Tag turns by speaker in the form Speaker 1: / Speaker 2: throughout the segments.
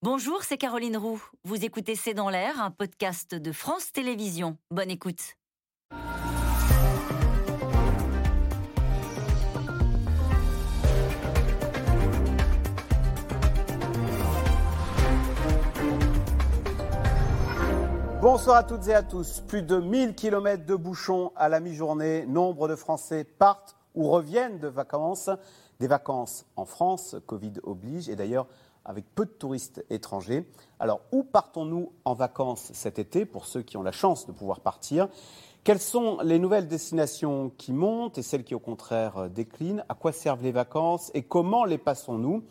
Speaker 1: Bonjour, c'est Caroline Roux. Vous écoutez C'est dans l'air, un podcast de France Télévisions. Bonne écoute.
Speaker 2: Bonsoir à toutes et à tous. Plus de 1000 km de bouchons à la mi-journée. Nombre de Français partent ou reviennent de vacances. Des vacances en France, Covid oblige. Et d'ailleurs, avec peu de touristes étrangers. Alors, où partons-nous en vacances cet été pour ceux qui ont la chance de pouvoir partir? Quelles sont les nouvelles destinations qui montent et celles qui, au contraire, déclinent? À quoi servent les vacances? Et comment les passons-nous?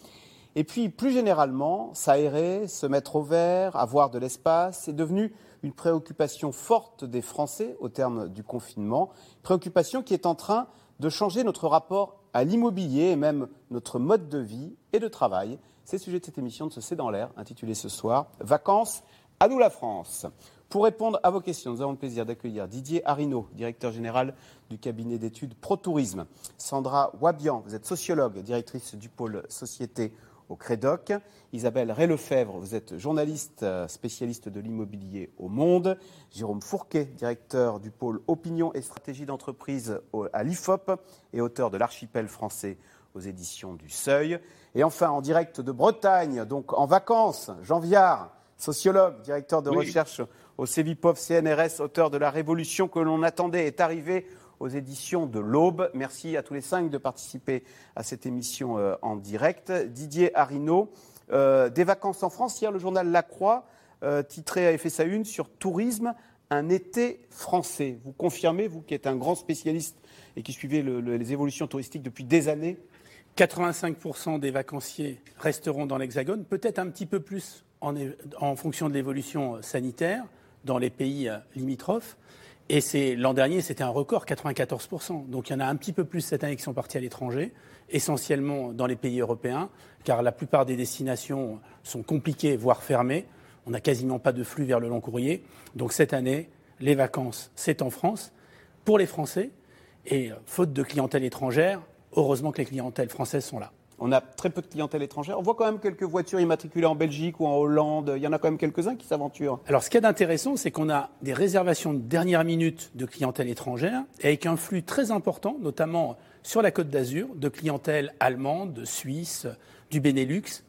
Speaker 2: Et puis, plus généralement, s'aérer, se mettre au vert, avoir de l'espace est devenu une préoccupation forte des Français au terme du confinement, préoccupation qui est en train de changer notre rapport à l'immobilier et même notre mode de vie et de travail. C'est le sujet de cette émission de ce C'est dans l'air, intitulée ce soir Vacances, à nous la France. Pour répondre à vos questions, nous avons le plaisir d'accueillir Didier Arino, directeur général du cabinet d'études ProTourisme. Sandra Wabian, vous êtes sociologue, directrice du pôle société au Crédoc. Isabelle Ré-Lefebvre, vous êtes journaliste euh, spécialiste de l'immobilier au Monde. Jérôme Fourquet, directeur du pôle opinion et stratégie d'entreprise à l'IFOP et auteur de l'archipel français aux éditions du Seuil. Et enfin, en direct de Bretagne, donc en vacances, Jean Viard, sociologue, directeur de recherche au CEVIPOF CNRS, auteur de La Révolution que l'on attendait, est arrivé aux éditions de l'Aube. Merci à tous les cinq de participer à cette émission euh, en direct. Didier Arino, euh, des vacances en France. Hier, le journal La Croix euh, titré fait sa une sur tourisme, un été français. Vous confirmez, vous qui êtes un grand spécialiste et qui suivez les évolutions touristiques depuis des années
Speaker 3: 85% des vacanciers resteront dans l'Hexagone, peut-être un petit peu plus en, fonction de l'évolution sanitaire dans les pays euh, limitrophes. Et l'an dernier, c'était un record, 94%. Donc il y en a un petit peu plus cette année qui sont partis à l'étranger, essentiellement dans les pays européens, car la plupart des destinations sont compliquées, voire fermées. On n'a quasiment pas de flux vers le long courrier. Donc cette année, les vacances, c'est en France, pour les Français. Et euh, faute de clientèle étrangère, heureusement que les clientèles françaises sont là.
Speaker 2: On a très peu de clientèle étrangère. On voit quand même quelques voitures immatriculées en Belgique ou en Hollande. Il y en a quand même quelques-uns qui s'aventurent.
Speaker 3: Alors, ce qui est intéressant, c'est qu'on a des réservations de dernière minute de clientèle étrangère avec un flux très important, notamment sur la côte d'Azur, de clientèle allemande, suisse, du Benelux.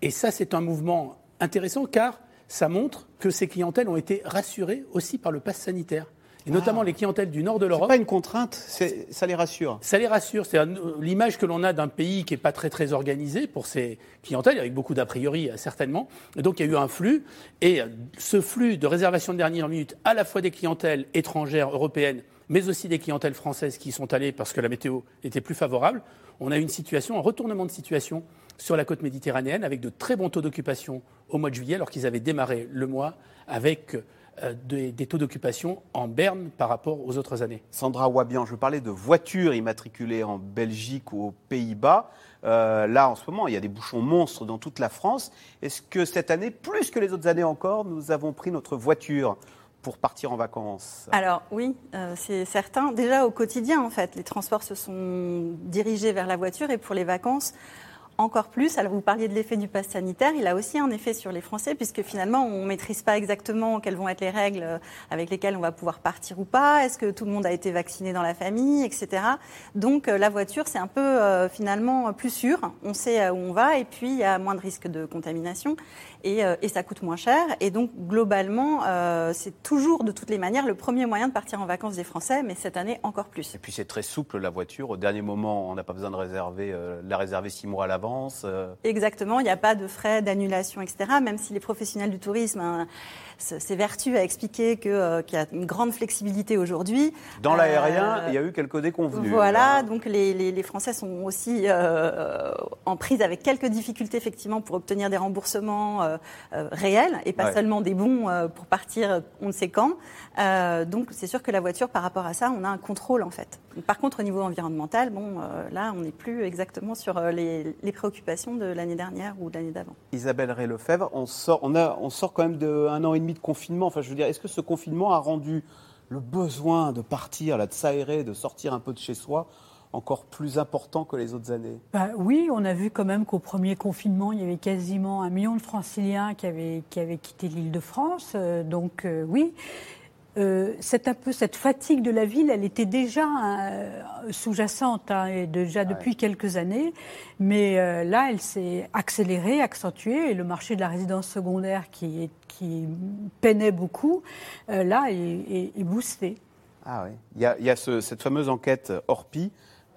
Speaker 3: Et ça, c'est un mouvement intéressant car ça montre que ces clientèles ont été rassurées aussi par le pass sanitaire et notamment ah. les clientèles du nord de l'Europe.
Speaker 2: C'est pas une contrainte, ça les rassure.
Speaker 3: Ça les rassure. C'est l'image que l'on a d'un pays qui n'est pas très très organisé pour ses clientèles, avec beaucoup d'a priori certainement. Et donc il y a eu un flux, et ce flux de réservation de dernière minute, à la fois des clientèles étrangères européennes, mais aussi des clientèles françaises qui y sont allées parce que la météo était plus favorable, on a une situation, un retournement de situation sur la côte méditerranéenne avec de très bons taux d'occupation au mois de juillet, alors qu'ils avaient démarré le mois avec euh, des, taux d'occupation en berne par rapport aux autres années.
Speaker 2: Sandra Wabian, je parlais de voitures immatriculées en Belgique ou aux Pays-Bas. Euh, là, en ce moment, il y a des bouchons monstres dans toute la France. Est-ce que cette année, plus que les autres années encore, nous avons pris notre voiture pour partir en vacances?
Speaker 4: Alors oui, euh, c'est certain. Déjà au quotidien, en fait, les transports se sont dirigés vers la voiture et pour les vacances, encore plus. Alors vous parliez de l'effet du pass sanitaire, il a aussi un effet sur les Français puisque finalement on ne maîtrise pas exactement quelles vont être les règles euh, avec lesquelles on va pouvoir partir ou pas. Est-ce que tout le monde a été vacciné dans la famille, etc. Donc euh, la voiture c'est un peu euh, finalement plus sûr. On sait où on va et puis il y a moins de risques de contamination et, et ça coûte moins cher. Et donc globalement c'est toujours de toutes les manières le premier moyen de partir en vacances des Français, mais cette année encore plus.
Speaker 2: Et puis c'est très souple la voiture. Au dernier moment on n'a pas besoin de réserver la réserver six mois à l'avance euh.
Speaker 4: Exactement, il n'y a pas de frais d'annulation, etc. Même si les professionnels du tourisme hein, s'évertuent à expliquer euh, qu'il y a une grande flexibilité aujourd'hui.
Speaker 2: Dans l'aérien, euh, il y a eu quelques déconvenus.
Speaker 4: Voilà, donc les, Français sont aussi en prise avec quelques difficultés, effectivement, pour obtenir des remboursements réels et pas seulement des bons pour partir on ne sait quand. donc c'est sûr que la voiture, par rapport à ça, on a un contrôle, en fait. Par contre, au niveau environnemental, bon, là, on n'est plus exactement sur les, les préoccupations de l'année dernière ou de l'année d'avant.
Speaker 2: Isabelle Ray-Lefebvre, on sort, on, a, on sort quand même d'un an et demi de confinement. Enfin, je veux dire, est-ce que ce confinement a rendu le besoin de partir, là, de s'aérer, de sortir un peu de chez soi, encore plus important que les autres années?
Speaker 5: Bah, Oui, on a vu quand même qu'au premier confinement, il y avait quasiment un million de franciliens qui avaient, qui avaient quitté l'île de France. Euh, donc euh, oui. Euh, c'est un peu cette fatigue de la ville, elle était déjà sous-jacente, hein, et déjà depuis quelques années, mais là, elle s'est accélérée, accentuée, et le marché de la résidence secondaire qui, qui peinait beaucoup, là, est, boosté.
Speaker 2: Ah oui, il y a, cette fameuse enquête Orpi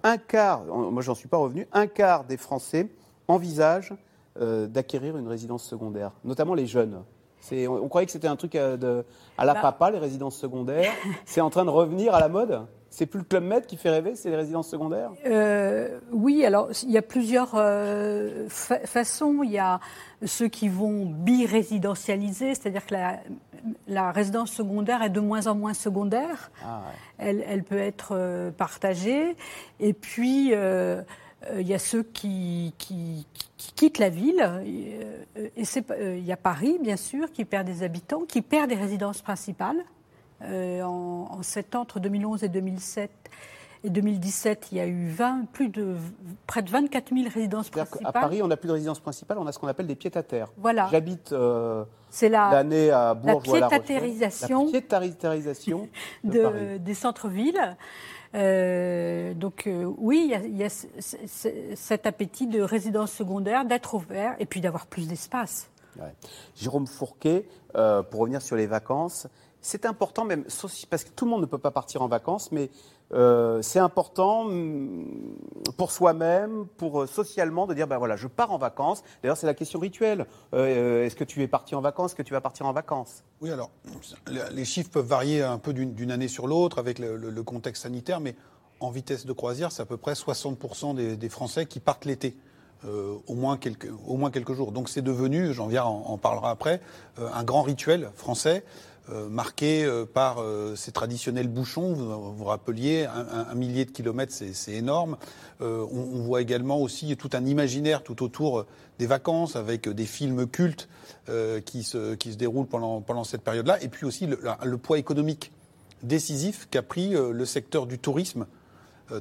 Speaker 2: un quart, moi j'en suis pas revenu, un quart des Français envisagent euh, d'acquérir une résidence secondaire, notamment les jeunes. On, on, croyait que c'était un truc à, de, à la bah. papa, les résidences secondaires. c'est en train de revenir à la mode c'est plus le Club Med qui fait rêver, c'est les résidences secondaires?
Speaker 5: Euh, Oui, alors il y a plusieurs euh, façons. Il y a ceux qui vont bi-résidentialiser, c'est-à-dire que la, la, résidence secondaire est de moins en moins secondaire. Ah, elle, elle, peut être partagée. Et puis, euh, il y a ceux qui, quittent la ville. Euh, et euh, il y a Paris, bien sûr, qui perd des habitants, qui perd des résidences principales. en, en 7 ans, entre 2011 et 2007, et 2017, il y a eu 20, plus de, près de 24 000 résidences principales.
Speaker 2: À Paris, on n'a plus de résidences principales, on a ce qu'on appelle des pieds-à-terre.
Speaker 5: Voilà.
Speaker 2: J'habite l'année à Bourges
Speaker 5: la piétatérisation,
Speaker 2: la piétatérisation
Speaker 5: de, des centres-villes. Euh, donc euh, oui, il y a, cet appétit de résidence secondaire, d'être ouvert et puis d'avoir plus d'espace.
Speaker 2: Jérôme Fourquet, euh, pour revenir sur les vacances, c'est important même, parce que tout le monde ne peut pas partir en vacances, mais euh, c'est important mm, pour soi-même, pour euh, socialement, de dire ben voilà, je pars en vacances. D'ailleurs, c'est la question rituelle. Euh, est-ce que tu es parti en vacances? Est-ce que tu vas partir en vacances?
Speaker 6: Oui, alors, les chiffres peuvent varier un peu d'une année sur l'autre avec le, contexte sanitaire, mais en vitesse de croisière, c'est à peu près 60% des, Français qui partent l'été. au, moins quelques, jours. Donc c'est devenu, j'en viens, en, parlera après, un grand rituel français. Euh, marqué euh, par euh, ces traditionnels bouchons. Vous vous rappeliez, un, millier de kilomètres, c'est énorme. On, voit également aussi tout un imaginaire tout autour des vacances, avec des films cultes qui, se, déroulent pendant, pendant cette période-là. Et puis aussi le, poids économique décisif qu'a pris le secteur du tourisme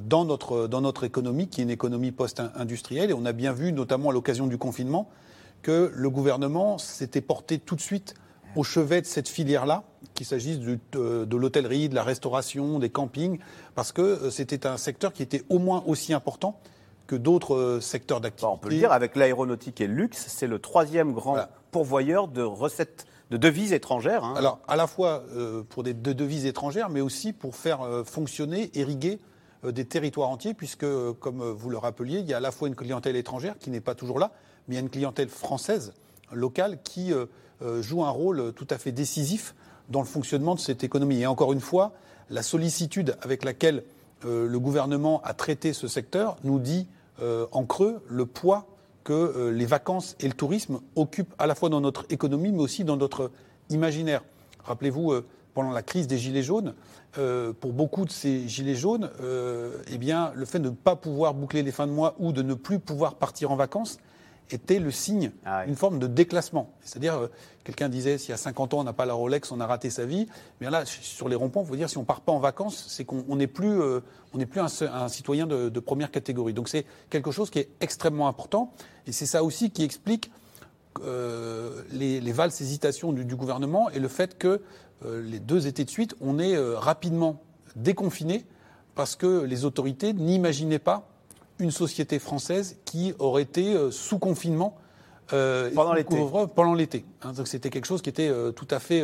Speaker 6: dans notre, dans notre économie, qui est une économie post-industrielle. Et on a bien vu, notamment à l'occasion du confinement, que le gouvernement s'était porté tout de suite au chevet de cette filière-là, qu'il s'agisse de, l'hôtellerie, de la restauration, des campings, parce que euh, c'était un secteur qui était au moins aussi important que d'autres euh, secteurs d'activité.
Speaker 2: on peut le dire, avec l'aéronautique et le luxe, c'est le troisième grand pourvoyeur de recettes de devises étrangères. Hein.
Speaker 6: Alors, à la fois euh, pour des devises étrangères, mais aussi pour faire fonctionner, irriguer des territoires entiers, puisque, comme vous le rappeliez, il y a à la fois une clientèle étrangère qui n'est pas toujours là, mais il y a une clientèle française, locale, qui joue un rôle tout à fait décisif dans le fonctionnement de cette économie. Et encore une fois, la sollicitude avec laquelle euh, le gouvernement a traité ce secteur nous dit euh, en creux le poids que les vacances et le tourisme occupent à la fois dans notre économie, mais aussi dans notre imaginaire. Rappelez-vous, pendant la crise des Gilets jaunes, pour beaucoup de ces Gilets jaunes, eh bien, le fait de ne pas pouvoir boucler les fins de mois ou de ne plus pouvoir partir en vacances était le signe ah d'une forme de déclassement. C'est-à-dire, euh, quelqu'un disait, s'il y a 50 ans, on n'a pas la Rolex, on a raté sa vie. Mais là, sur les ronds-points, il faut dire, si on ne part pas en vacances, c'est qu'on n'est plus, euh, on plus un, citoyen de, première catégorie. Donc c'est quelque chose qui est extrêmement important. Et c'est ça aussi qui explique euh, les, les, valses hésitations du, gouvernement et le fait que les deux étés de suite, on est rapidement déconfiné parce que les autorités n'imaginaient pas une société française qui aurait été euh, sous confinement
Speaker 2: euh, pendant l'été.
Speaker 6: Pendant l'été. Hein. donc c'était quelque chose qui était euh, tout à fait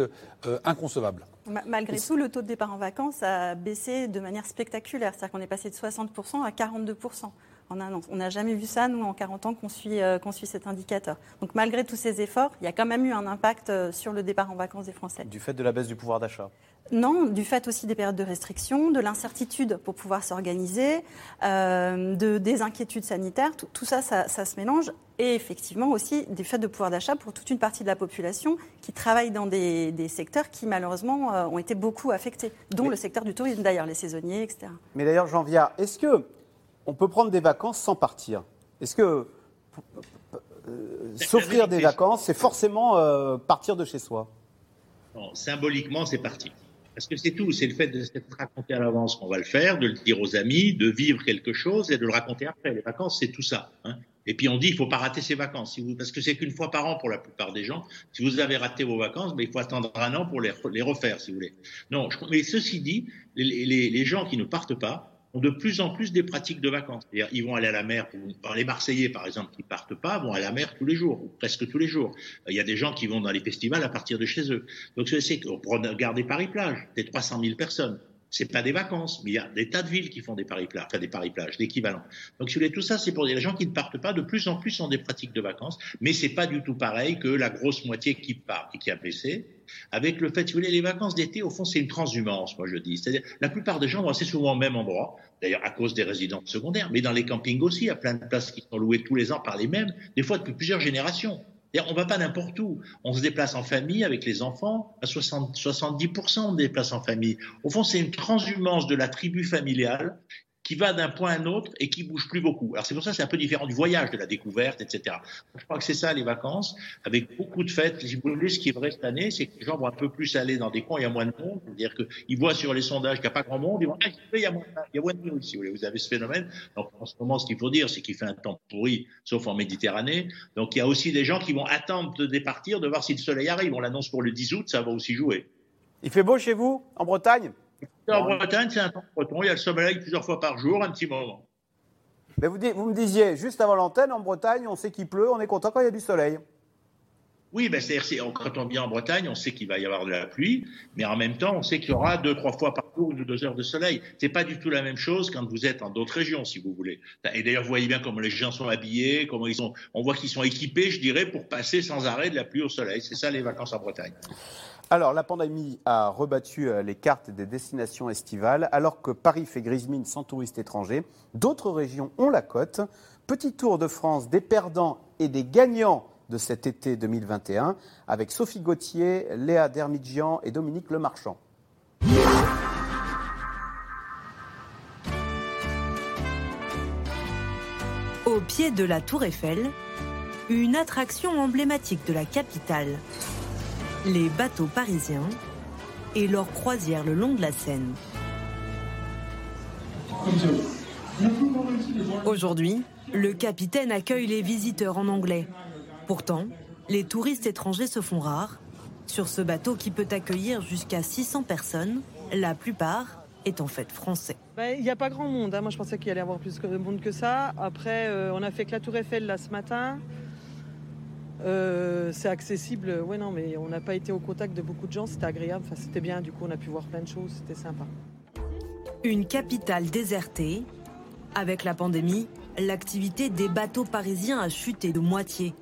Speaker 6: inconcevable.
Speaker 4: Malgré tout, le taux de départ en vacances a baissé de manière spectaculaire. C'est-à-dire qu'on est passé de 60% à 42% en un an. On n'a jamais vu ça, nous, en 40 ans qu'on suit, qu'on suit cet indicateur. Donc malgré tous ces efforts, il y a quand même eu un impact sur le départ en vacances des Français.
Speaker 2: Du fait de la baisse du pouvoir d'achat?
Speaker 4: Non, du fait aussi des périodes de restriction, de l'incertitude pour pouvoir s'organiser, euh, de, des inquiétudes sanitaires, tout, ça, ça, se mélange. Et effectivement aussi du fait de pouvoir d'achat pour toute une partie de la population qui travaille dans des, secteurs qui malheureusement euh, ont été beaucoup affectés, dont le secteur du tourisme d'ailleurs, les saisonniers, etc.
Speaker 2: Mais d'ailleurs, Jean Viard, est-ce que on peut prendre des vacances sans partir Est-ce que euh, s'offrir des vacances, c'est forcément partir de chez soi?
Speaker 7: Symboliquement, c'est partir. Parce que c'est tout, c'est le fait de se raconter à l'avance qu'on va le faire, de le dire aux amis, de vivre quelque chose et de le raconter après. Les vacances, c'est tout ça. Hein. Et puis on dit, il faut pas rater ses vacances, parce que c'est qu'une fois par an pour la plupart des gens. Si vous avez raté vos vacances, ben, il faut attendre un an pour les, refaire, si vous voulez. Non, mais ceci dit, les gens qui ne partent pas, ont de plus en plus des pratiques de vacances. C'est-à-dire, ils vont aller à la mer. Pour, les Marseillais, par exemple, qui partent pas, vont à la mer tous les jours, ou presque tous les jours. Il y a des gens qui vont dans les festivals à partir de chez eux. Donc, c'est pour regarder Paris-Plage, c'est 300 000 personnes. C'est pas des vacances, mais il y a des tas de villes qui font des paris-plages, enfin des paris-plages, l'équivalent. Donc, si vous voulez, tout ça, c'est pour les gens qui ne partent pas. De plus en plus ont des pratiques de vacances, mais c'est pas du tout pareil que la grosse moitié qui part et qui a baissé avec le fait, si vous voulez, les vacances d'été, au fond, c'est une transhumance, moi je dis. C'est-à-dire, la plupart des gens vont assez souvent au même endroit, d'ailleurs à cause des résidences secondaires, mais dans les campings aussi, il y a plein de places qui sont louées tous les ans par les mêmes, des fois depuis plusieurs générations. On va pas n'importe où. On se déplace en famille avec les enfants. À 60, 70%, on se déplace en famille. Au fond, c'est une transhumance de la tribu familiale qui va d'un point à un autre et qui bouge plus beaucoup. Alors c'est pour ça que c'est un peu différent du voyage, de la découverte, etc. Je crois que c'est ça les vacances, avec beaucoup de fêtes. Ce qui est vrai cette année, c'est que les gens vont un peu plus aller dans des coins, il y a moins de monde. C'est-à-dire qu'ils voient sur les sondages qu'il n'y a pas grand monde, ils vont ah, il y a moins, de monde, voulez. Vous avez ce phénomène. Donc en ce moment, ce qu'il faut dire, c'est qu'il fait un temps pourri, sauf en Méditerranée. Donc il y a aussi des gens qui vont attendre de départir, de voir si le soleil arrive. On l'annonce pour le 10 août, ça va aussi jouer.
Speaker 2: Il fait beau chez vous, en Bretagne?
Speaker 7: En Bretagne, c'est un temps breton. Il y a le soleil plusieurs fois par jour, un petit moment.
Speaker 2: Mais vous, vous me disiez, juste avant l'antenne, en Bretagne, on sait qu'il pleut, on est content quand il y a du soleil.
Speaker 7: Oui, ben c'est-à-dire quand on vient en Bretagne, on sait qu'il va y avoir de la pluie, mais en même temps, on sait qu'il y aura deux, trois fois par jour une ou deux heures de soleil. C'est pas du tout la même chose quand vous êtes en d'autres régions, si vous voulez. Et d'ailleurs, vous voyez bien comment les gens sont habillés, comment ils sont. On voit qu'ils sont équipés, je dirais, pour passer sans arrêt de la pluie au soleil. C'est ça les vacances en Bretagne.
Speaker 2: Alors, la pandémie a rebattu euh, les cartes des destinations estivales. Alors que Paris fait grise mine sans touristes étrangers, d'autres régions ont la cote. Petit tour de France des perdants et des gagnants de cet été 2021 avec Sophie Gauthier, Léa Dermidjian et Dominique Lemarchand.
Speaker 8: Au pied de la Tour Eiffel, une attraction emblématique de la capitale les bateaux parisiens et leurs croisières le long de la Seine. Aujourd'hui, le capitaine accueille les visiteurs en anglais. Pourtant, les touristes étrangers se font rares. Sur ce bateau qui peut accueillir jusqu'à 600 personnes, la plupart est en fait français.
Speaker 9: Ben, il n'y a pas grand monde. Hein. Moi, je pensais qu'il allait y avoir plus de monde que ça. Après, euh, on a fait que la Tour Eiffel là ce matin. Euh, c'est accessible, ouais non, mais on n'a pas été au contact de beaucoup de gens, c'était agréable, enfin, c'était bien, du coup on a pu voir plein de choses, c'était sympa.
Speaker 8: Une capitale désertée. Avec la pandémie, l'activité des bateaux parisiens a chuté de moitié.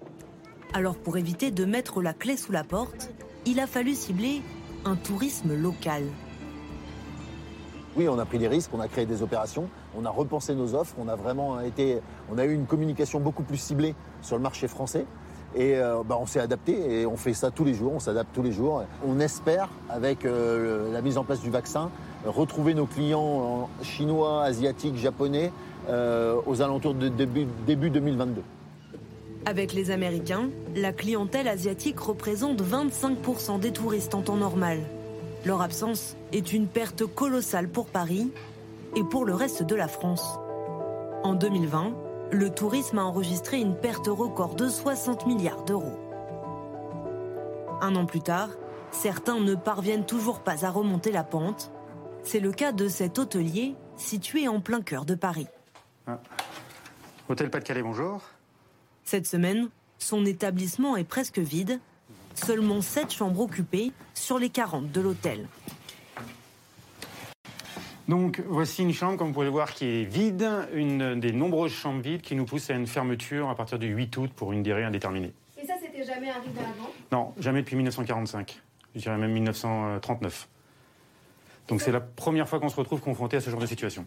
Speaker 8: Alors pour éviter de mettre la clé sous la porte, il a fallu cibler un tourisme local.
Speaker 10: Oui, on a pris des risques, on a créé des opérations, on a repensé nos offres, on a vraiment été, on a eu une communication beaucoup plus ciblée sur le marché français. Et euh, bah, on s'est adapté et on fait ça tous les jours, on s'adapte tous les jours. On espère, avec euh, la mise en place du vaccin, retrouver nos clients chinois, asiatiques, japonais euh, aux alentours de début, début 2022.
Speaker 8: Avec les Américains, la clientèle asiatique représente 25% des touristes en temps normal. Leur absence est une perte colossale pour Paris et pour le reste de la France. En 2020, le tourisme a enregistré une perte record de 60 milliards d'euros. Un an plus tard, certains ne parviennent toujours pas à remonter la pente. C'est le cas de cet hôtelier situé en plein cœur de Paris. Ah.
Speaker 11: Hôtel Pas-de-Calais, bonjour.
Speaker 8: Cette semaine, son établissement est presque vide. Seulement 7 chambres occupées sur les 40 de l'hôtel.
Speaker 11: Donc voici une chambre, comme vous pouvez le voir, qui est vide, une des nombreuses chambres vides qui nous pousse à une fermeture à partir du 8 août pour une durée indéterminée.
Speaker 12: Et ça, c'était jamais arrivé avant?
Speaker 11: Non, jamais depuis 1945. Je dirais même 1939. Donc c'est la première fois qu'on se retrouve confronté à ce genre de situation.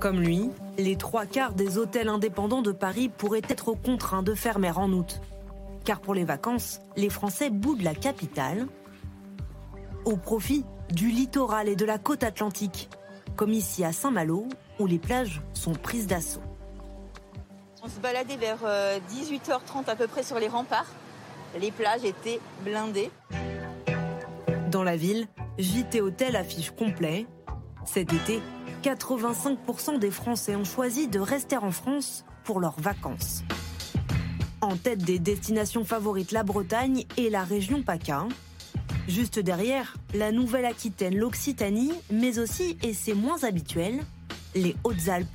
Speaker 8: Comme lui, les trois quarts des hôtels indépendants de Paris pourraient être contraints de fermer en août. Car pour les vacances, les Français boudent la capitale au profit du littoral et de la côte atlantique, comme ici à Saint-Malo, où les plages sont prises d'assaut.
Speaker 13: On se baladait vers 18h30 euh, à peu près sur les remparts. Les plages étaient blindées.
Speaker 8: Dans la ville, Gîtes et hôtels affichent complet. Cet été, 85% des Français ont choisi de rester en France pour leurs vacances. En tête des destinations favorites, la Bretagne et la région PACA. Juste derrière, la Nouvelle-Aquitaine, l'Occitanie, mais aussi, et c'est moins habituel, les Hautes-Alpes.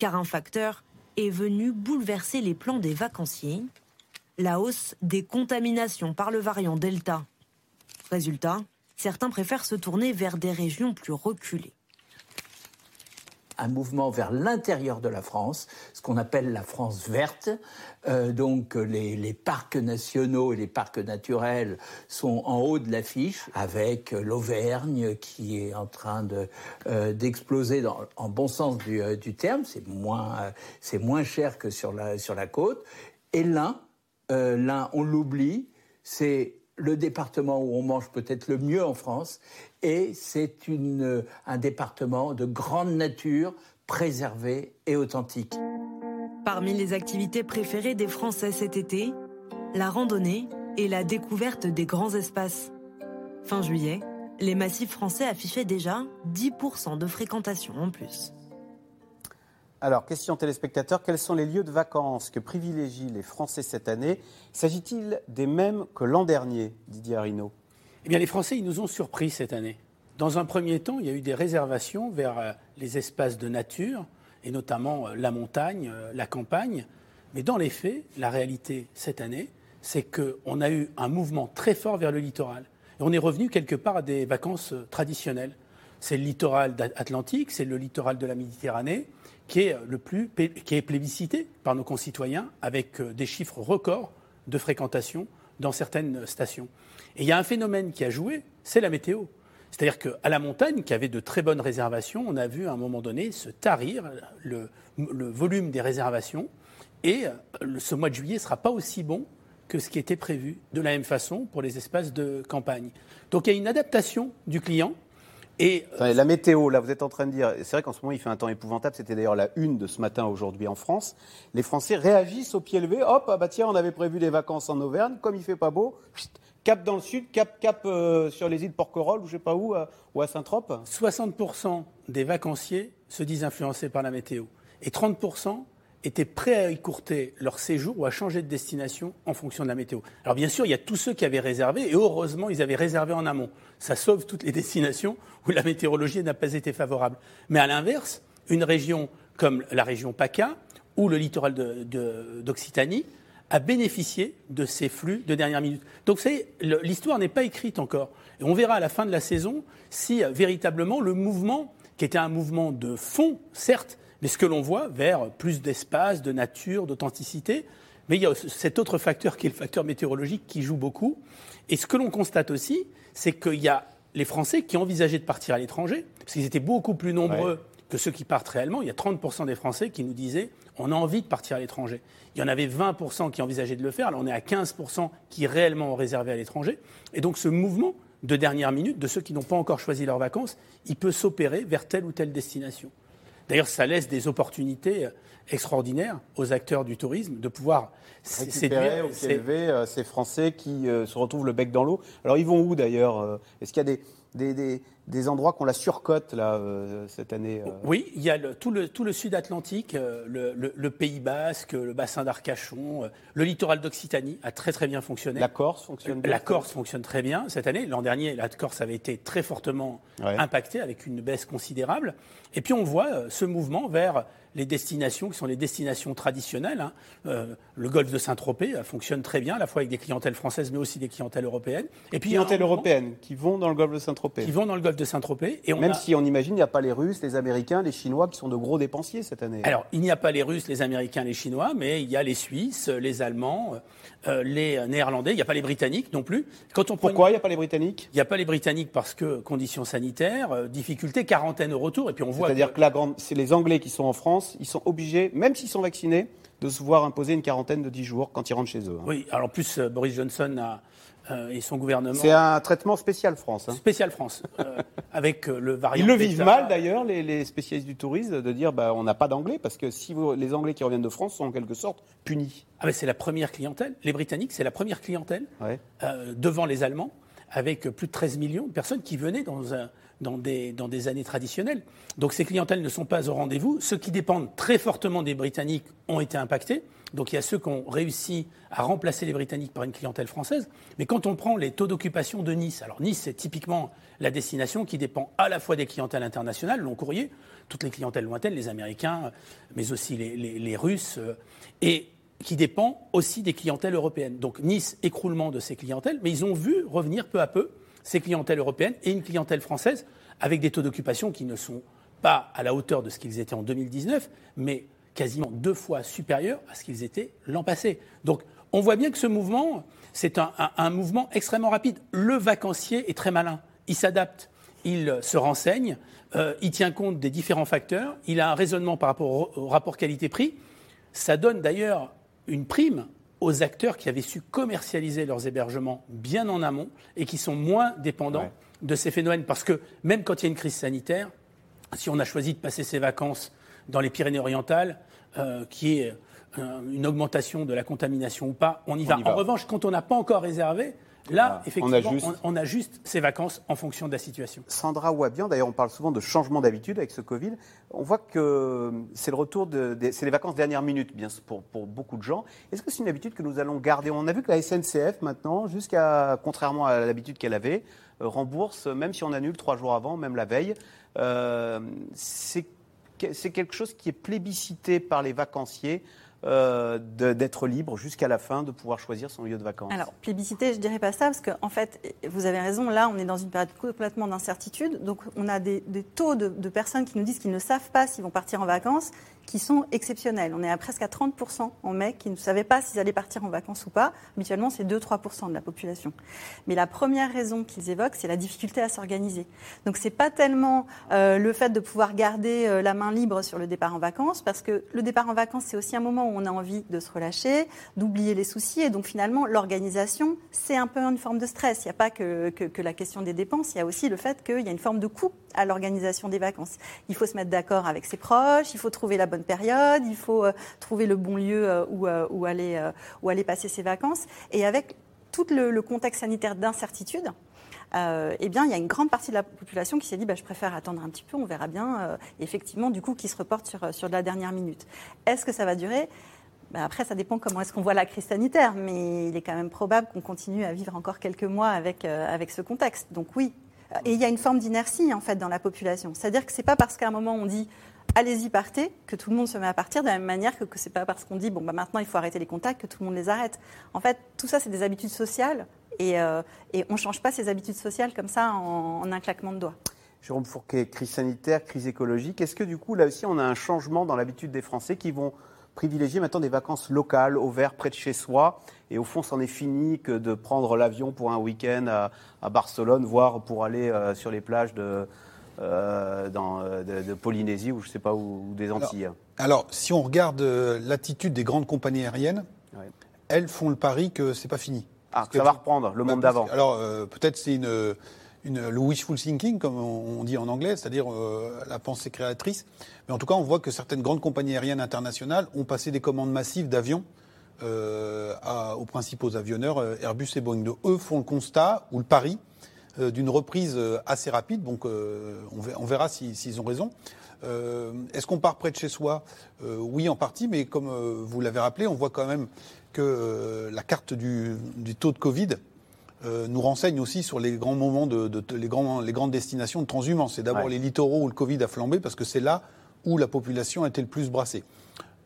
Speaker 8: Car un facteur est venu bouleverser les plans des vacanciers, la hausse des contaminations par le variant Delta. Résultat, certains préfèrent se tourner vers des régions plus reculées
Speaker 14: un mouvement vers l'intérieur de la France, ce qu'on appelle la France verte. Euh, donc les, les, parcs nationaux et les parcs naturels sont en haut de l'affiche, avec l'Auvergne qui est en train de, euh, d'exploser en bon sens du, euh, terme. C'est moins, euh, cher que sur la, sur la côte. Et l'un, euh, l'un, on l'oublie, c'est le département où on mange peut-être le mieux en France, et c'est une, un département de grande nature, préservé et authentique.
Speaker 8: Parmi les activités préférées des Français cet été, la randonnée et la découverte des grands espaces. Fin juillet, les massifs français affichaient déjà 10% de fréquentation en plus.
Speaker 2: Alors, question téléspectateurs, quels sont les lieux de vacances que privilégient les Français cette année? S'agit-il des mêmes que l'an dernier, Didier Arino
Speaker 3: Eh bien, les Français, ils nous ont surpris cette année. Dans un premier temps, il y a eu des réservations vers euh, les espaces de nature, et notamment euh, la montagne, euh, la campagne. Mais dans les faits, la réalité cette année, c'est qu'on a eu un mouvement très fort vers le littoral. Et on est revenu quelque part à des vacances traditionnelles. C'est le littoral atlantique, c'est le littoral de la Méditerranée, qui est, le plus, qui est plébiscité par nos concitoyens, avec des chiffres records de fréquentation dans certaines stations. Et il y a un phénomène qui a joué, c'est la météo. C'est-à-dire qu'à la montagne, qui avait de très bonnes réservations, on a vu à un moment donné se tarir le, le volume des réservations. Et ce mois de juillet ne sera pas aussi bon que ce qui était prévu, de la même façon pour les espaces de campagne. Donc il y a une adaptation du client. Et
Speaker 2: enfin, la météo, là, vous êtes en train de dire, c'est vrai qu'en ce moment il fait un temps épouvantable, c'était d'ailleurs la une de ce matin aujourd'hui en France. Les Français réagissent au pied levé, hop, ah bah tiens, on avait prévu des vacances en Auvergne, comme il fait pas beau, cap dans le sud, cap, cap euh, sur les îles Porquerolles ou je sais pas où, ou à Saint-Trope
Speaker 3: 60% des vacanciers se disent influencés par la météo. Et 30% étaient prêts à écourter leur séjour ou à changer de destination en fonction de la météo. Alors bien sûr, il y a tous ceux qui avaient réservé, et heureusement, ils avaient réservé en amont. Ça sauve toutes les destinations où la météorologie n'a pas été favorable. Mais à l'inverse, une région comme la région PACA ou le littoral d'Occitanie a bénéficié de ces flux de dernière minute. Donc l'histoire n'est pas écrite encore. Et on verra à la fin de la saison si véritablement le mouvement, qui était un mouvement de fond, certes, mais ce que l'on voit vers plus d'espace, de nature, d'authenticité. Mais il y a cet autre facteur qui est le facteur météorologique qui joue beaucoup. Et ce que l'on constate aussi, c'est qu'il y a les Français qui envisageaient de partir à l'étranger, parce qu'ils étaient beaucoup plus nombreux ouais. que ceux qui partent réellement. Il y a 30% des Français qui nous disaient on a envie de partir à l'étranger. Il y en avait 20% qui envisageaient de le faire. Alors on est à 15% qui réellement ont réservé à l'étranger. Et donc ce mouvement de dernière minute, de ceux qui n'ont pas encore choisi leurs vacances, il peut s'opérer vers telle ou telle destination. D'ailleurs, ça laisse des opportunités extraordinaires aux acteurs du tourisme de pouvoir
Speaker 2: récupérer ou s'élever euh, ces Français qui euh, se retrouvent le bec dans l'eau. Alors, ils vont où d'ailleurs euh, Est-ce qu'il y a des, des, des, des endroits qu'on la surcote là euh, cette année euh...
Speaker 3: Oui, il y a le, tout, le, tout le sud Atlantique, euh, le, Pays Basque, le bassin d'Arcachon, le littoral d'Occitanie a très très bien fonctionné.
Speaker 2: La Corse fonctionne bien.
Speaker 3: La Corse fonctionne très bien cette année. L'an dernier, la Corse avait été très fortement ouais. impactée avec une baisse considérable. Et puis on voit ce mouvement vers les destinations qui sont les destinations traditionnelles. Hein. Euh, le golfe de Saint-Tropez euh, fonctionne très bien, à la fois avec des clientèles françaises, mais aussi des clientèles européennes.
Speaker 2: Et puis clientèles européennes qui vont dans le golfe de Saint-Tropez.
Speaker 3: Qui vont dans le golfe de Saint-Tropez.
Speaker 2: Et Même a... si on imagine, il n'y a pas les Russes, les Américains, les Chinois qui sont de gros dépensiers cette année.
Speaker 3: Alors, il n'y a pas les Russes, les Américains, les Chinois, mais il y a les Suisses, les Allemands, euh, les Néerlandais. Il n'y a pas les Britanniques non plus.
Speaker 2: Quand on Pourquoi il n'y a pas les Britanniques?
Speaker 3: Il n'y a pas les Britanniques parce que conditions sanitaires, euh, difficultés, quarantaine au retour. Et puis on voit.
Speaker 2: C'est-à-dire que, que la grande, c'est les Anglais qui sont en France, ils sont obligés, même s'ils sont vaccinés, de se voir imposer une quarantaine de 10 jours quand ils rentrent chez eux. Hein.
Speaker 3: Oui, alors plus, euh, Boris Johnson a, euh, et son gouvernement.
Speaker 2: C'est un traitement spécial France. Hein.
Speaker 3: Spécial France, euh, avec le variant.
Speaker 2: Ils le vivent mal d'ailleurs, les, les, spécialistes du tourisme, de dire bah, on n'a pas d'anglais, parce que si vous, les Anglais qui reviennent de France sont en quelque sorte punis.
Speaker 3: Ah, c'est la première clientèle. Les Britanniques, c'est la première clientèle ouais. devant les Allemands. avec plus de 13 millions de personnes qui venaient dans, un, dans, des, années traditionnelles. Donc ces clientèles ne sont pas au rendez-vous. Ceux qui dépendent très fortement des Britanniques ont été impactés. Donc il y a ceux qui ont réussi à remplacer les Britanniques par une clientèle française. Mais quand on prend les taux d'occupation de Nice, alors Nice c'est typiquement la destination qui dépend à la fois des clientèles internationales, long courrier, toutes les clientèles lointaines, les Américains, mais aussi les, les- les Russes, euh, et qui dépend aussi des clientèles européennes. Donc Nice, écroulement de ces clientèles, mais ils ont vu revenir peu à peu ces clientèles européennes et une clientèle française avec des taux d'occupation qui ne sont pas à la hauteur de ce qu'ils étaient en 2019, mais quasiment deux fois supérieurs à ce qu'ils étaient l'an passé. Donc on voit bien que ce mouvement, c'est un, mouvement extrêmement rapide. Le vacancier est très malin. Il s'adapte, il se renseigne, euh, il tient compte des différents facteurs, il a un raisonnement par rapport au rapport qualité-prix. Ça donne d'ailleurs une prime aux acteurs qui avaient su commercialiser leurs hébergements bien en amont et qui sont moins dépendants de ces phénomènes. Parce que même quand il y a une crise sanitaire, si on a choisi de passer ses vacances dans les Pyrénées-Orientales, euh, qui est euh, une augmentation de la contamination ou pas, on y va.
Speaker 2: y va.
Speaker 3: En revanche, quand on n'a pas encore réservé, là, effectivement, on,
Speaker 2: ajuste.
Speaker 3: on ajuste ses vacances en fonction de la situation.
Speaker 2: Sandra Ouabian, d'ailleurs, on parle souvent de changement d'habitude avec ce Covid. On voit que c'est le retour de, c'est les vacances dernière minute, bien sûr, pour, pour beaucoup de gens. Est-ce que c'est une habitude que nous allons garder? On a vu que la SNCF maintenant, jusqu'à contrairement à l'habitude qu'elle avait, euh, rembourse même si on annule trois jours avant, même la veille. Euh, c'est quelque chose qui est plébiscité par les vacanciers. Euh, d'être libre jusqu'à la fin, de pouvoir choisir son lieu de vacances.
Speaker 4: Alors, plébiscité, je dirais pas ça, parce qu'en en fait, vous avez raison, là, on est dans une période complètement d'incertitude. Donc, on a des, des taux de, de personnes qui nous disent qu'ils ne savent pas s'ils vont partir en vacances, qui sont exceptionnels. On est à presque à 30% en mai qui ne savaient pas s'ils allaient partir en vacances ou pas. Habituellement, c'est 2-3% de la population. Mais la première raison qu'ils évoquent, c'est la difficulté à s'organiser. Donc, c'est pas tellement euh, le fait de pouvoir garder euh, la main libre sur le départ en vacances, parce que le départ en vacances, c'est aussi un moment où on a envie de se relâcher, d'oublier les soucis, et donc finalement, l'organisation, c'est un peu une forme de stress. Il n'y a pas que, que- la question des dépenses, il y a aussi le fait qu'il y a une forme de coût à l'organisation des vacances. Il faut se mettre d'accord avec ses proches, il faut trouver la bonne période, il faut euh, trouver le bon lieu euh, où, euh, où aller, où aller passer ses vacances, et avec tout le, contexte sanitaire d'incertitude, eh bien, il y a une grande partie de la population qui s'est dit bah, je préfère attendre un petit peu, on verra bien. effectivement, du coup, qui se reporte sur, de la dernière minute. Est-ce que ça va durer? Bah, Après, ça dépend comment est-ce qu'on voit la crise sanitaire, mais il est quand même probable qu'on continue à vivre encore quelques mois avec, avec ce contexte. Donc oui. Et il y a une forme d'inertie en fait dans la population. C'est-à-dire que c'est pas parce qu'à un moment on dit allez-y partez que tout le monde se met à partir de la même manière que, que c'est pas parce qu'on dit bon bah maintenant il faut arrêter les contacts que tout le monde les arrête. En fait, tout ça c'est des habitudes sociales et, euh, on change pas ces habitudes sociales comme ça en, un claquement de doigts.
Speaker 2: Jérôme Fourquet, crise sanitaire, crise écologique. Est-ce que du coup, là aussi, on a un changement dans l'habitude des Français qui vont privilégier maintenant des vacances locales, au vert, près de chez soi? Et au fond, c'en est fini que de prendre l'avion pour un week-end à, à Barcelone, voire pour aller euh, sur les plages de, euh, dans, euh, de, de Polynésie ou je sais pas ou des Antilles.
Speaker 6: Alors, si on regarde euh, l'attitude des grandes compagnies aériennes,
Speaker 2: Ouais.
Speaker 6: elles font le pari que c'est pas fini.
Speaker 2: Ah, que ça va reprendre, le monde
Speaker 6: Bah,
Speaker 2: d'avant.
Speaker 6: Alors, euh, peut-être c'est une, une, le wishful thinking, comme on on dit en anglais, c'est-à-dire euh, la pensée créatrice. Mais en tout cas, on voit que certaines grandes compagnies aériennes internationales ont passé des commandes massives d'avions euh, à- aux principaux avionneurs, Airbus et Boeing. Eux font le constat ou le pari d'une reprise euh, assez rapide. Donc, euh, on verra, s'ils ont raison. Euh, Est-ce qu'on part près de chez soi? Euh, Oui, en partie, mais comme euh, vous l'avez rappelé, on voit quand même que euh, la carte du, du taux de Covid euh, nous renseigne aussi sur les grands moments de, de- de- les, grands, les grandes destinations de transhumance. C'est d'abord
Speaker 2: Ouais.
Speaker 6: les littoraux où le Covid a flambé parce que c'est là où la population a été le plus brassée.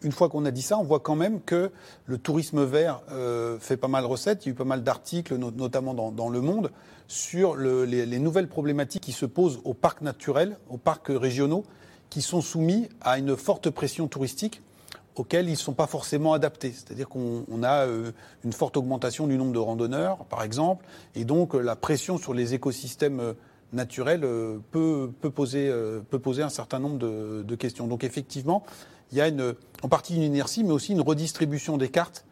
Speaker 6: Une fois qu'on a dit ça, on voit quand même que le tourisme vert euh, fait pas mal recette. Il y a eu pas mal d'articles, no- notamment dans, dans Le Monde, sur le- les, les nouvelles problématiques qui se posent aux parcs naturels, aux parcs régionaux, qui sont soumis à une forte pression touristique auxquels ils ne sont pas forcément adaptés. C'est-à-dire qu'on on a euh, une forte augmentation du nombre de randonneurs, par exemple, et donc euh, la pression sur les écosystèmes euh, naturels peut, poser, un certain nombre de, questions. Donc effectivement, il y a en partie une inertie, mais aussi une redistribution des cartes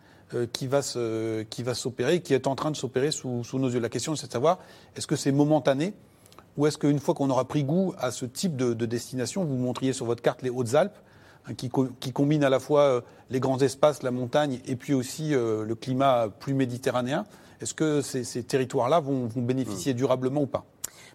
Speaker 6: qui va se- qui va s'opérer, qui est en train de s'opérer sous, sous nos yeux. La question, c'est de savoir, est-ce que c'est momentané ou est-ce qu'une fois qu'on aura pris goût à ce type de, de destination, vous montriez sur votre carte les Hautes-Alpes, hein, qui, co- qui combine à la fois euh, les grands espaces, la montagne et puis aussi euh, le climat plus méditerranéen. Est-ce que ces, ces territoires-là vont, vont bénéficier durablement ou pas?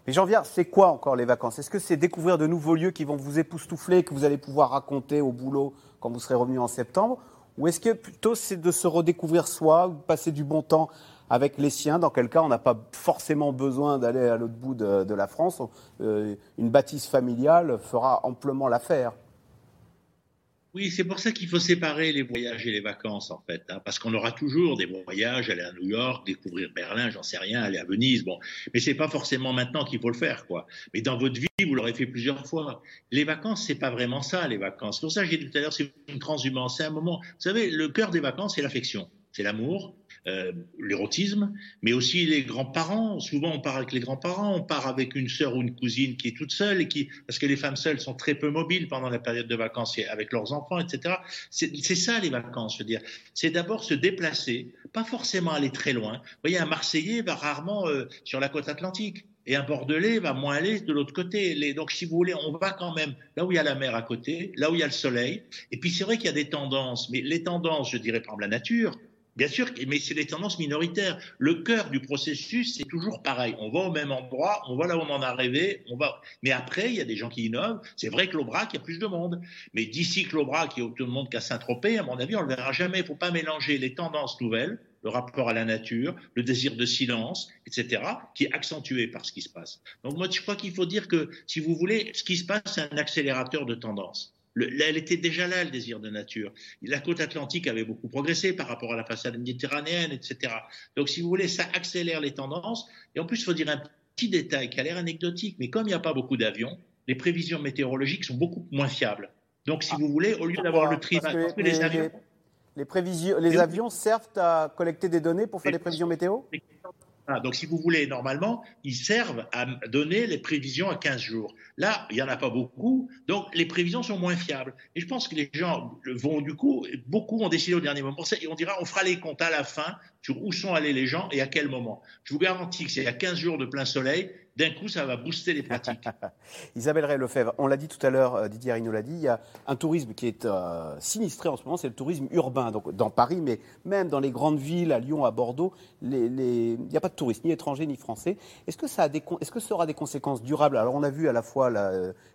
Speaker 2: Mais j'en viens, c'est quoi encore les vacances? Est-ce que c'est découvrir de nouveaux lieux qui vont vous époustoufler, que vous allez pouvoir raconter au boulot quand vous serez revenu en septembre? Ou est-ce que plutôt c'est de se redécouvrir soi, ou passer du bon temps avec les siens, dans quel cas on n'a pas forcément besoin d'aller à l'autre bout de, de la France Euh, Une bâtisse familiale fera amplement l'affaire.
Speaker 7: Oui, c'est pour ça qu'il faut séparer les voyages et les vacances, en fait. hein, parce qu'on aura toujours des voyages, aller à New York, découvrir Berlin, j'en sais rien, aller à Venise, bon. Mais c'est pas forcément maintenant qu'il faut le faire, quoi. Mais dans votre vie, vous l'aurez fait plusieurs fois. Les vacances, c'est pas vraiment ça, les vacances. C'est pour ça j'ai dit tout à l'heure, c'est une transhumance. C'est un moment. Vous savez, le cœur des vacances, c'est l'affection. C'est l'amour, euh, l'érotisme, mais aussi les grands-parents. Souvent, on part avec les grands-parents, on part avec une sœur ou une cousine qui est toute seule et qui, parce que les femmes seules sont très peu mobiles pendant la période de vacances avec leurs enfants, etc. C'est ça les vacances, je veux dire. C'est d'abord se déplacer, pas forcément aller très loin. Vous voyez, un Marseillais va rarement euh, sur la côte atlantique. Et un Bordelais va moins aller de l'autre côté. Donc, si vous voulez, on va quand même là où il y a la mer à côté, là où il y a le soleil. Et puis, c'est vrai qu'il y a des tendances, mais les tendances, je dirais, par exemple, la nature, Bien sûr, mais c'est des tendances minoritaires. Le cœur du processus, c'est toujours pareil. On va au même endroit, on va là où on en a rêvé, on va. Mais après, il y a des gens qui innovent. C'est vrai que l'Aubrac, il y a plus de monde. Mais d'ici que l'Aubrac, il y a autant de monde qu'à Saint-Tropez, à mon avis, on le verra jamais. Il ne faut pas mélanger les tendances nouvelles, le rapport à la nature, le désir de silence, etc., qui est accentué par ce qui se passe. Donc moi, je crois qu'il faut dire que, si vous voulez, ce qui se passe, c'est un accélérateur de tendance. Le- là, elle était déjà là, le désir de nature. La côte atlantique avait beaucoup progressé par rapport à la façade méditerranéenne, etc. Donc, si vous voulez, ça accélère les tendances. Et en plus, il faut dire un petit détail qui a l'air anecdotique, mais comme il n'y a pas beaucoup d'avions, les prévisions météorologiques sont beaucoup moins fiables. Donc, si vous voulez, au lieu d'avoir le tri,
Speaker 2: Parce que
Speaker 7: parce que
Speaker 2: les,
Speaker 7: les avions,
Speaker 2: les- les prévisions- les
Speaker 7: Mais-
Speaker 2: avions servent à collecter des données pour faire des prévisions météo?
Speaker 7: Ah, donc, si vous voulez, normalement, ils servent à donner les prévisions à 15 jours. Là, il n'y en a pas beaucoup, donc les prévisions sont moins fiables. Et je pense que les gens vont, du coup, beaucoup ont décidé au dernier moment. Et on dira, on fera les comptes à la fin sur où sont allés les gens et à quel moment. Je vous garantis que c'est à 15 jours de plein soleil, d'un coup, ça va booster les pratiques.
Speaker 2: Isabelle Ray Lefebvre, on l'a dit tout à l'heure, euh, Didier Arnaud l'a dit, il y a un tourisme qui est euh, sinistré en ce moment, c'est le tourisme urbain, donc dans Paris, mais même dans les grandes villes, à Lyon, à Bordeaux, il n'y a pas de touristes, ni étrangers, ni français. Est-ce que, ça aura des conséquences durables? Alors on a vu à la fois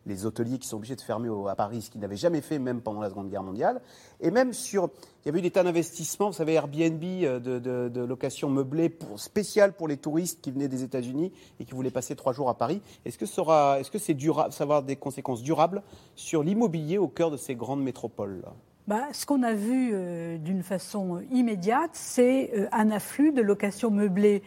Speaker 2: les hôteliers qui sont obligés de fermer à Paris, ce qu'ils n'avaient jamais fait même pendant la Seconde Guerre mondiale, et même sur, il y avait eu des tas d'investissements, vous savez, Airbnb, euh, de, de- de location meublée pour, pour les touristes qui venaient des États-Unis et qui voulaient passer trois jours à Paris. Est-ce que est-ce que c'est durable, ça va des conséquences durables sur l'immobilier au cœur de ces grandes métropoles?
Speaker 5: Bah, ce qu'on a vu euh, d'une façon immédiate, c'est euh, un afflux de locations meublées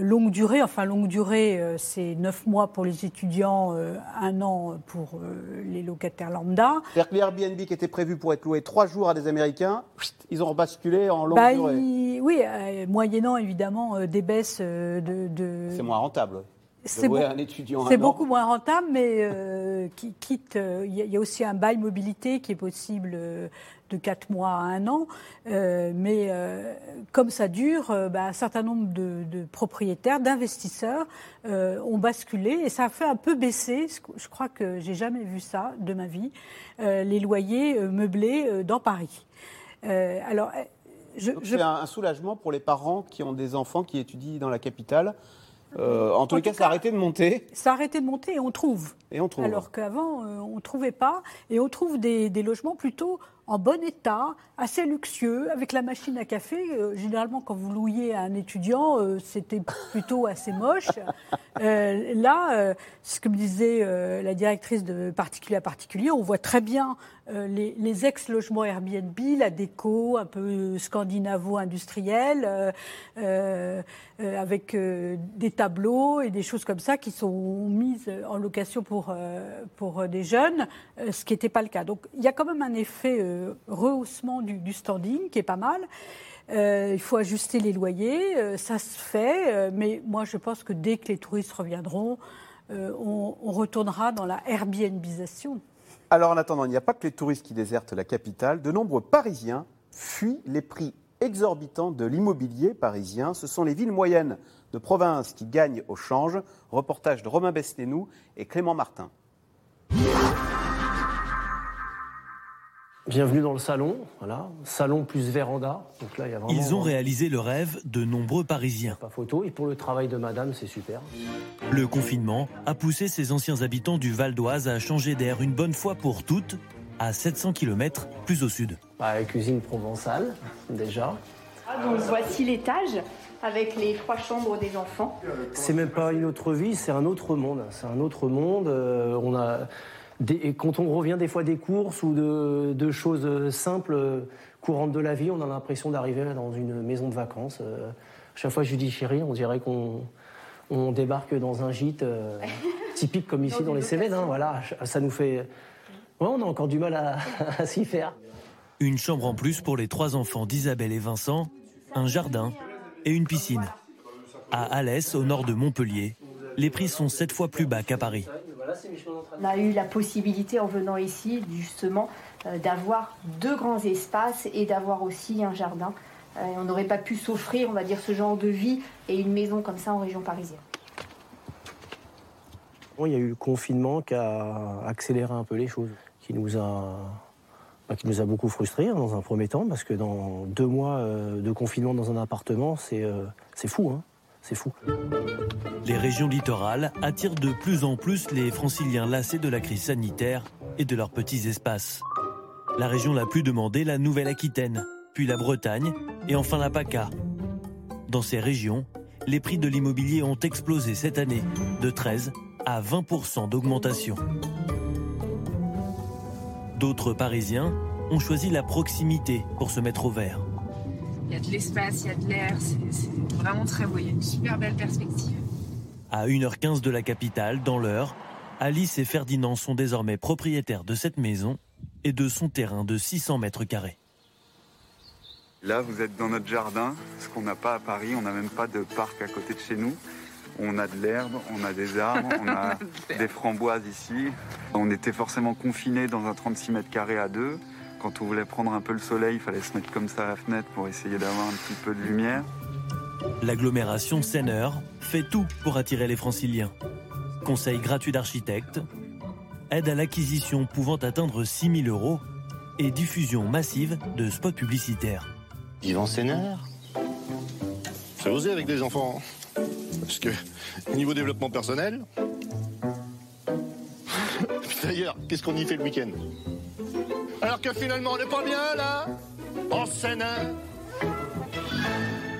Speaker 5: longue durée. Enfin, longue durée, euh, c'est neuf mois pour les étudiants, euh, un an pour euh, les locataires lambda.
Speaker 2: C'est-à-dire que les Airbnb qui étaient prévus pour être loués trois jours à des Américains, ils ont basculé en longue
Speaker 5: Bah,
Speaker 2: durée.
Speaker 5: il- oui, euh, moyennant évidemment euh, des baisses euh, de. de-
Speaker 2: C'est moins rentable.
Speaker 5: C'est
Speaker 2: louer
Speaker 5: beau-
Speaker 2: un étudiant
Speaker 5: C'est
Speaker 2: un an.
Speaker 5: beaucoup moins rentable, mais euh, qui quitte. euh, Il y, a- il y a aussi un bail mobilité qui est possible euh, de 4 mois à un an. Euh, mais euh, comme ça dure, euh, bah, un certain nombre de, de propriétaires, d'investisseurs ont basculé et ça a fait un peu baisser. Je crois que j'ai jamais vu ça de ma vie, les loyers meublés dans Paris. Alors, je,
Speaker 2: C'est un, soulagement pour les parents qui ont des enfants qui étudient dans la capitale. Euh, en tous les cas, ça a arrêté de monter
Speaker 5: ça a arrêté de monter et on trouve.
Speaker 2: et on trouve.
Speaker 5: Alors qu'avant, euh, on ne trouvait pas. Et on trouve des, des logements plutôt en bon état, assez luxueux, avec la machine à café. Euh, généralement, quand vous louiez à un étudiant, euh, c'était plutôt assez moche. Euh, là, euh, ce que me disait la directrice de particulier à particulier, on voit très bien les, les ex-logements Airbnb, la déco un peu scandinavo-industrielle, euh, euh, euh, avec euh, des tableaux et des choses comme ça qui sont mises en location pour, euh, pour des jeunes, euh, ce qui n'était pas le cas. Donc il y a quand même un effet euh, rehaussement du, standing qui est pas mal. Euh, il faut ajuster les loyers, euh, ça se fait, euh, mais moi je pense que dès que les touristes reviendront, euh, on, on retournera dans la Airbnbisation.
Speaker 2: Alors en attendant, il n'y a pas que les touristes qui désertent la capitale. De nombreux Parisiens fuient les prix exorbitants de l'immobilier parisien. Ce sont les villes moyennes de province qui gagnent au change. Reportage de Romain Besnénou et Clément Martin.
Speaker 15: Bienvenue dans le salon, voilà, salon plus véranda. Donc là, il y a vraiment,
Speaker 16: Ils ont réalisé le rêve de nombreux Parisiens.
Speaker 15: Pas photo. Et pour le travail de madame, c'est super.
Speaker 16: Le confinement a poussé ces anciens habitants du Val d'Oise à changer d'air une bonne fois pour toutes, à 700 km plus au sud.
Speaker 15: Bah, cuisine provençale, déjà.
Speaker 17: Ah, donc voici l'étage avec les trois chambres des enfants.
Speaker 15: C'est même pas une autre vie, c'est un autre monde. C'est un autre monde. euh, on a des- quand on revient des fois des courses ou de, de choses simples, courantes de la vie, on a l'impression d'arriver dans une maison de vacances. Euh, chaque fois, je lui dis chérie, on dirait qu'on on débarque dans un gîte euh, typique comme ici
Speaker 17: Dans
Speaker 15: les Cévennes. hein, voilà, ça nous fait. Ouais, on a encore du mal à, à s'y faire.
Speaker 16: Une chambre en plus pour les trois enfants d'Isabelle et Vincent, un jardin et une piscine. À Alès, au nord de Montpellier, les prix sont sept fois plus bas qu'à Paris.
Speaker 17: On a eu la possibilité en venant ici justement euh, d'avoir deux grands espaces et d'avoir aussi un jardin. Euh, on n'aurait pas pu s'offrir, on va dire, ce genre de vie et une maison comme ça en région parisienne.
Speaker 15: Bon, il y a eu le confinement qui a accéléré un peu les choses, qui nous a, bah, qui nous a beaucoup frustrés hein, dans un premier temps, parce que dans deux mois euh, de confinement dans un appartement, c'est euh, c'est fou, hein, c'est fou.
Speaker 16: Les régions littorales attirent de plus en plus les franciliens lassés de la crise sanitaire et de leurs petits espaces. La région la plus demandée, la Nouvelle-Aquitaine, puis la Bretagne et enfin la PACA. Dans ces régions, les prix de l'immobilier ont explosé cette année, de 13 à 20% d'augmentation. D'autres Parisiens ont choisi la proximité pour se mettre au vert.
Speaker 18: Il y a de l'espace, il y a de l'air, c'est vraiment très beau. Il y a une super belle perspective.
Speaker 16: À 1h15 de la capitale, dans l'heure, Alice et Ferdinand sont désormais propriétaires de cette maison et de son terrain de 600 mètres carrés.
Speaker 19: Là, vous êtes dans notre jardin, ce qu'on n'a pas à Paris. On n'a même pas de parc à côté de chez nous. On a de l'herbe, on a des arbres, on a des framboises ici. On était forcément confinés dans un 36 mètres carrés à deux. Quand on voulait prendre un peu le soleil, il fallait se mettre comme ça à la fenêtre pour essayer d'avoir un petit peu de lumière.
Speaker 16: L'agglomération Senneur fait tout pour attirer les franciliens. Conseil gratuit d'architectes, aide à l'acquisition pouvant atteindre 6 000 euros et diffusion massive de spots publicitaires.
Speaker 20: Yvan Sénard C'est osé avec des enfants. hein. Parce que, niveau développement personnel. D'ailleurs, qu'est-ce qu'on y fait le week-end? Alors que finalement, on n'est pas bien là En Sénard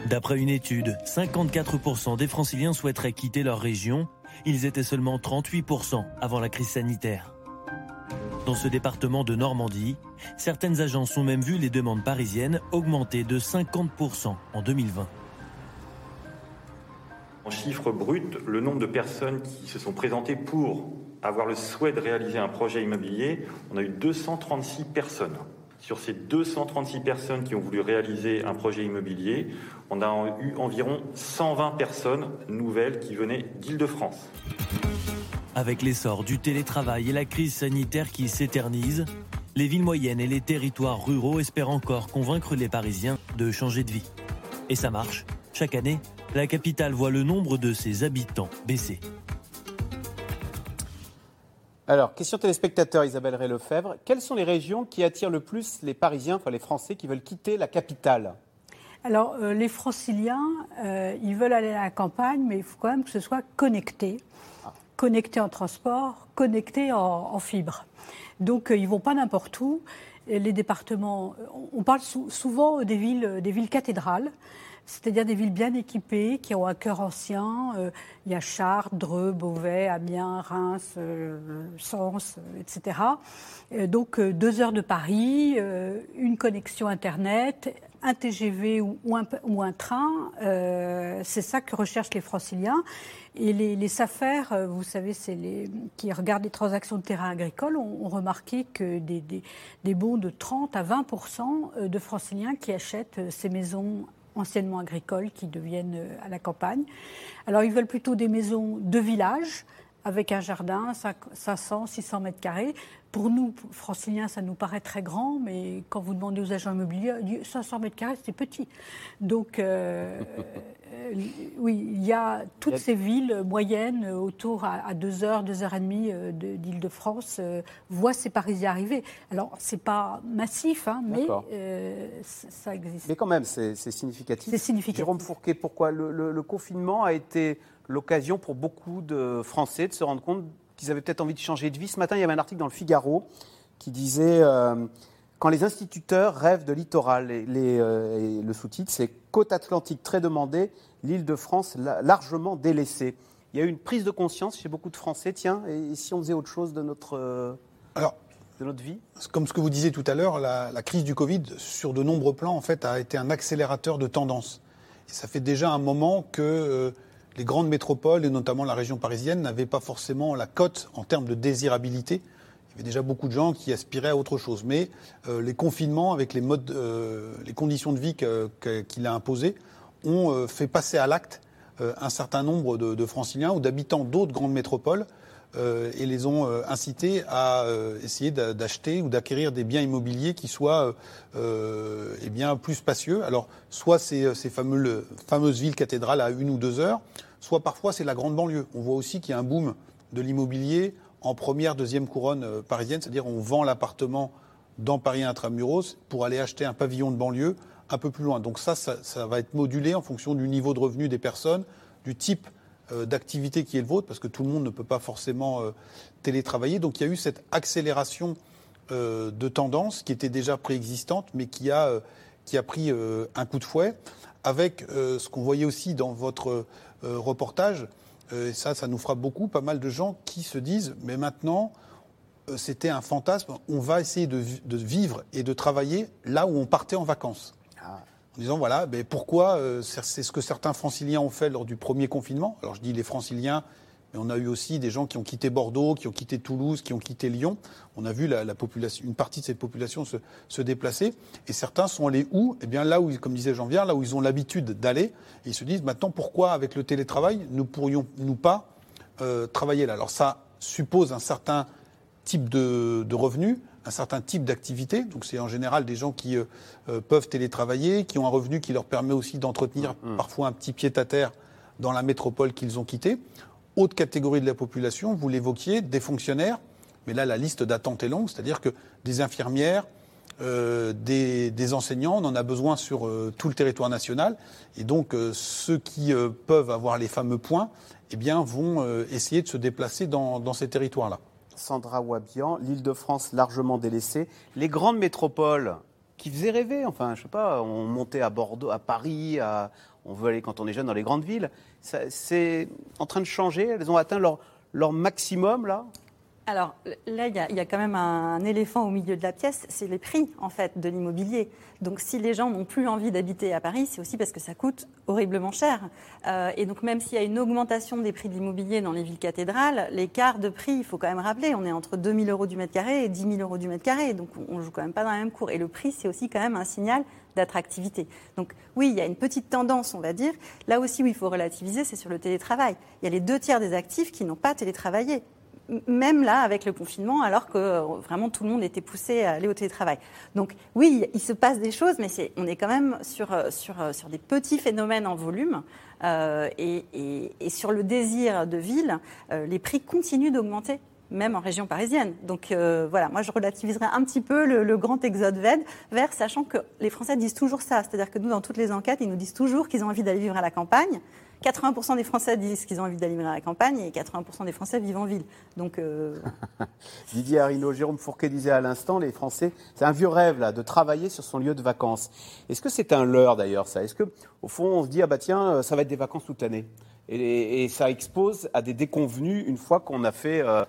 Speaker 16: D'après une étude, 54% des franciliens souhaiteraient quitter leur région. Ils étaient seulement 38% avant la crise sanitaire. Dans ce département de Normandie, certaines agences ont même vu les demandes parisiennes augmenter de 50% en 2020.
Speaker 21: En chiffre brut, le nombre de personnes qui se sont présentées pour avoir le souhait de réaliser un projet immobilier, on a eu 236 personnes. Sur ces 236 personnes qui ont voulu réaliser un projet immobilier, on a eu environ 120 personnes nouvelles qui venaient d'Île-de-France.
Speaker 16: Avec l'essor du télétravail et la crise sanitaire qui s'éternise, les villes moyennes et les territoires ruraux espèrent encore convaincre les Parisiens de changer de vie. Et ça marche. Chaque année, la capitale voit le nombre de ses habitants baisser.
Speaker 2: Alors, question téléspectateur Isabelle Ray-Lefebvre. Quelles sont les régions qui attirent le plus les Parisiens, enfin les Français qui veulent quitter la capitale?
Speaker 5: Alors, euh, les franciliens, euh, ils veulent aller à la campagne, mais il faut quand même que ce soit connecté. Connecté en transport, connecté en, en fibre. Donc, euh, ils vont pas n'importe où. Et les départements, on parle sou- souvent des villes, des villes cathédrales, c'est-à-dire des villes bien équipées, qui ont un cœur ancien. Euh, il y a Chartres, Dreux, Beauvais, Amiens, Reims, euh, Sens, euh, etc. Donc deux heures de Paris, une connexion Internet, un TGV ou, un, train, c'est ça que recherchent les franciliens. Et les, les SAFER, vous savez, c'est les qui regardent les transactions de terrain agricole, ont, remarqué que des, des, bons de 30 à 20% euh, de franciliens qui achètent ces maisons anciennement agricoles qui deviennent euh, à la campagne. Alors ils veulent plutôt des maisons de village avec un jardin, 500, 600 mètres carrés. Pour nous, franciliens, ça nous paraît très grand, mais quand vous demandez aux agents immobiliers, 500 mètres carrés, c'est petit. Donc, euh, euh, oui, il y a toutes ces villes moyennes autour à 2 heures, 2 heures et demie euh, d'Île-de-France voient ces Parisiens arriver. Alors, c'est pas massif, hein, mais ça existe.
Speaker 2: Mais quand même, c'est significatif.
Speaker 5: C'est significatif.
Speaker 2: Jérôme Fourquet, pourquoi le confinement a été l'occasion pour beaucoup de Français de se rendre compte qu'ils avaient peut-être envie de changer de vie. Ce matin, il y avait un article dans le Figaro qui disait euh, Quand les instituteurs rêvent de littoral, euh, et le sous-titre, c'est Côte atlantique très demandée, l'île de France largement délaissée. Il y a eu une prise de conscience chez beaucoup de Français. Tiens, et si on faisait autre chose de notre, euh,
Speaker 6: Alors,
Speaker 2: de notre vie?
Speaker 6: Comme ce que vous disiez tout à l'heure, la, crise du Covid, sur de nombreux plans, en fait, a été un accélérateur de tendance. Et ça fait déjà un moment que les grandes métropoles, et notamment la région parisienne, n'avaient pas forcément la cote en termes de désirabilité. Il y avait déjà beaucoup de gens qui aspiraient à autre chose. Mais euh, les confinements, avec les, modes, euh, les conditions de vie qu'il a imposées, ont euh, fait passer à l'acte un certain nombre de, de franciliens ou d'habitants d'autres grandes métropoles et les ont incités à essayer d'acheter ou d'acquérir des biens immobiliers qui soient eh bien, plus spacieux. Alors, soit ces, ces fameuses villes cathédrales à une ou deux heures, soit parfois c'est la grande banlieue. On voit aussi qu'il y a un boom de l'immobilier en première, deuxième couronne euh, parisienne, c'est-à-dire on vend l'appartement dans Paris intramuros pour aller acheter un pavillon de banlieue un peu plus loin. Donc ça, ça, va être modulé en fonction du niveau de revenu des personnes, du type euh, d'activité qui est le vôtre, parce que tout le monde ne peut pas forcément euh, télétravailler. Donc il y a eu cette accélération de tendance qui était déjà préexistante, mais qui a, qui a pris un coup de fouet, avec ce qu'on voyait aussi dans votre euh, reportage, euh, et ça, ça nous fera beaucoup, pas mal de gens qui se disent, mais maintenant, euh, c'était un fantasme, on va essayer de, vivre et de travailler là où on partait en vacances. Ah. En disant, voilà, mais pourquoi, c'est ce que certains franciliens ont fait lors du premier confinement. Alors je dis les franciliens, mais on a eu aussi des gens qui ont quitté Bordeaux, qui ont quitté Toulouse, qui ont quitté Lyon. On a vu une partie de cette population se, déplacer. Et certains sont allés où? Eh bien là où, comme disait jean là où ils ont l'habitude d'aller. Et ils se disent maintenant pourquoi avec le télétravail ne pourrions-nous pas euh, travailler là? Alors ça suppose un certain type de, revenus, un certain type d'activité. Donc c'est en général des gens qui euh, euh, peuvent télétravailler, qui ont un revenu qui leur permet aussi d'entretenir mmh. parfois un petit pied à terre dans la métropole qu'ils ont quittée autre catégorie de la population, vous l'évoquiez, des fonctionnaires, mais là la liste d'attente est longue, c'est-à-dire que des infirmières, euh, des, enseignants, on en a besoin sur euh, tout le territoire national, et donc euh, ceux qui peuvent avoir les fameux points, eh bien, vont essayer de se déplacer dans, dans ces territoires-là.
Speaker 2: Sandra Wabian, l'Île-de-France largement délaissée, les grandes métropoles qui faisaient rêver, enfin, je sais pas, on montait à Bordeaux, à Paris, on veut aller quand on est jeune dans les grandes villes. C'est en train de changer. Elles ont atteint leur maximum là?
Speaker 4: Alors là, il y, a quand même un éléphant au milieu de la pièce, c'est les prix en fait de l'immobilier. Donc si les gens n'ont plus envie d'habiter à Paris, c'est aussi parce que ça coûte horriblement cher. Euh, et donc même s'il y a une augmentation des prix de l'immobilier dans les villes cathédrales, l'écart de prix, il faut quand même rappeler, on est entre 2 000 euros du mètre carré et 10 000 euros du mètre carré. Donc on joue quand même pas dans la même cour. Et le prix, c'est aussi quand même un signal d'attractivité. Donc oui, il y a une petite tendance, on va dire. Là aussi où il faut relativiser, c'est sur le télétravail. Il y a les deux tiers des actifs qui n'ont pas télétravaillé même là, avec le confinement, alors que euh, vraiment tout le monde était poussé à aller au télétravail. Donc oui, il se passe des choses, mais on est quand même sur, euh, euh, sur des petits phénomènes en volume. et, sur le désir de ville, les prix continuent d'augmenter même en région parisienne. Donc voilà, moi je relativiserai un petit peu le, le grand exode vers, sachant que les Français disent toujours ça. C'est-à-dire que nous, dans toutes les enquêtes, ils nous disent toujours qu'ils ont envie d'aller vivre à la campagne. 80% des Français disent qu'ils ont envie d'aller à la campagne et 80% des Français vivent en ville. Donc, euh,
Speaker 2: Didier Arino, Jérôme Fourquet disait à l'instant, les Français, c'est un vieux rêve là, de travailler sur son lieu de vacances. Est-ce que c'est un leurre d'ailleurs ça? Est-ce que au fond on se dit ah bah tiens euh, ça va être des vacances toute l'année? Et, ça expose à des déconvenus une fois qu'on a fait euh,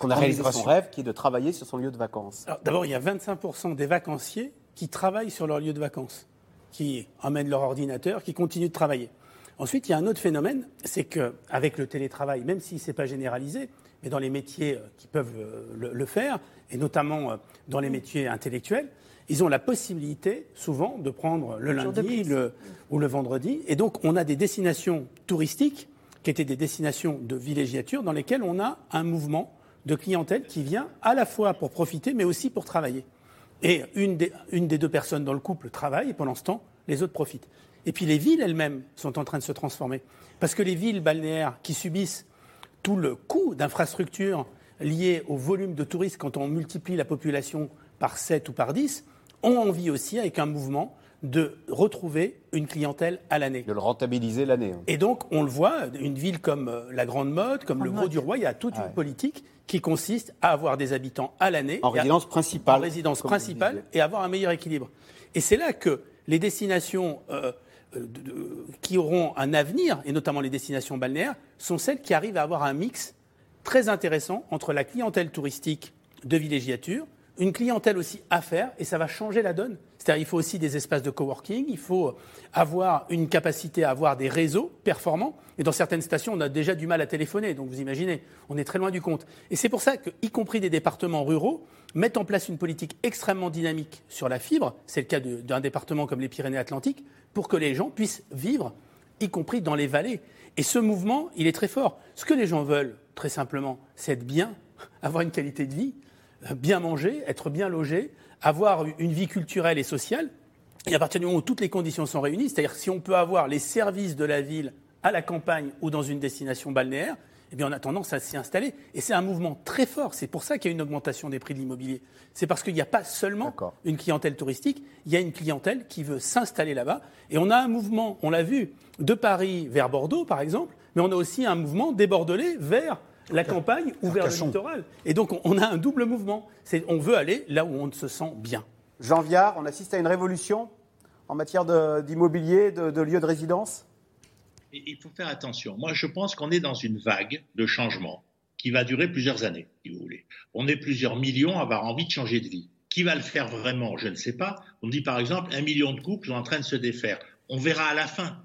Speaker 2: qu'on a réalisé son rêve qui est de travailler sur son lieu de vacances.
Speaker 3: D'abord il y a 25% des vacanciers qui travaillent sur leur lieu de vacances, qui emmènent leur ordinateur, qui continuent de travailler. Ensuite, il y a un autre phénomène, c'est qu'avec le télétravail, même si ce n'est pas généralisé, mais dans les métiers euh, qui peuvent euh, le, faire, et notamment euh, dans les métiers intellectuels, ils ont la possibilité souvent de prendre le lundi ou le vendredi. Et donc, on a des destinations touristiques qui étaient des destinations de villégiature dans lesquelles on a un mouvement de clientèle qui vient à la fois pour profiter, mais aussi pour travailler. Et une des, une des deux personnes dans le couple travaille, et pendant ce temps, les autres profitent. Et puis les villes elles-mêmes sont en train de se transformer. Parce que les villes balnéaires qui subissent tout le coût d'infrastructures liées au volume de touristes quand on multiplie la population par 7 ou par 10, ont envie aussi, avec un mouvement, de retrouver une clientèle à l'année.
Speaker 2: De le rentabiliser l'année. hein.
Speaker 3: Et donc, on le voit, une ville comme euh, la Grande Motte, comme le Gros du Roi, il y a toute une politique qui consiste à avoir des habitants à l'année.
Speaker 2: En
Speaker 3: à-
Speaker 2: résidence principale,
Speaker 3: En résidence principale et avoir un meilleur équilibre. Et c'est là que les destinations euh, qui auront un avenir, et notamment les destinations balnéaires, sont celles qui arrivent à avoir un mix très intéressant entre la clientèle touristique de villégiature, une clientèle aussi affaires, et ça va changer la donne. C'est-à-dire il faut aussi des espaces de coworking, il faut avoir une capacité à avoir des réseaux performants. Et dans certaines stations, on a déjà du mal à téléphoner, donc vous imaginez, on est très loin du compte. Et c'est pour ça que, y compris des départements ruraux, mettent en place une politique extrêmement dynamique sur la fibre, c'est le cas d'un département comme les Pyrénées-Atlantiques, pour que les gens puissent vivre, y compris dans les vallées. Et ce mouvement, il est très fort. Ce que les gens veulent, très simplement, c'est être bien, avoir une qualité de vie, euh, bien manger, être bien logé, avoir une vie culturelle et sociale. Et à partir du moment où toutes les conditions sont réunies, c'est-à-dire si on peut avoir les services de la ville à la campagne ou dans une destination balnéaire, eh bien on a tendance à s'y installer. Et c'est un mouvement très fort. C'est pour ça qu'il y a une augmentation des prix de l'immobilier. C'est parce qu'il n'y a pas seulement une clientèle touristique, il y a une clientèle qui veut s'installer là-bas. Et on a un mouvement, on l'a vu, de Paris vers Bordeaux, par exemple, mais on a aussi un mouvement des Bordelais vers la campagne ou vers le littoral. Et donc on- a un double mouvement. On veut aller là où on se sent bien.
Speaker 2: Jean Viard, on assiste à une révolution en matière d'immobilier, de, de lieux de résidence?
Speaker 7: Il faut faire attention. Moi, je pense qu'on est dans une vague de changement qui va durer plusieurs années, si vous voulez. On est plusieurs millions à avoir envie de changer de vie. Qui va le faire vraiment Je ne sais pas. On dit par exemple un million de couples sont en train de se défaire. On verra à la fin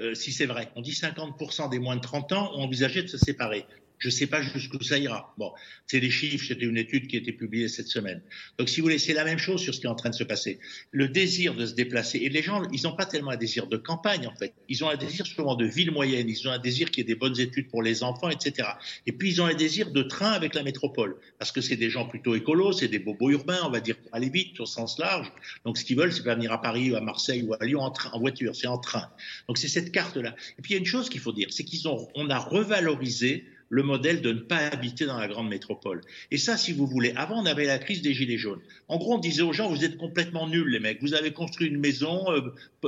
Speaker 7: euh, si c'est vrai. On dit 50% des moins de 30 ans ont envisagé de se séparer. Je ne sais pas jusqu'où ça ira. Bon, c'est les chiffres, c'était une étude qui a été publiée cette semaine. Donc, si vous voulez, c'est la même chose sur ce qui est en train de se passer. Le désir de se déplacer. Et les gens, ils n'ont pas tellement un désir de campagne, en fait. Ils ont un désir souvent de ville moyenne. Ils ont un désir qu'il y ait des bonnes études pour les enfants, etc. Et puis, ils ont un désir de train avec la métropole. Parce que c'est des gens plutôt écolos, c'est des bobos urbains, on va dire, pour aller vite, au sens large. Donc, ce qu'ils veulent, c'est pas venir à Paris ou à Marseille ou à Lyon en, train, en voiture, c'est en train. Donc, c'est cette carte-là. Et puis, il y a une chose qu'il faut dire, c'est qu'ils ont, on a revalorisé le modèle de ne pas habiter dans la grande métropole. Et ça, si vous voulez, avant, on avait la crise des Gilets jaunes. En gros, on disait aux gens, vous êtes complètement nuls, les mecs. Vous avez construit une maison, euh,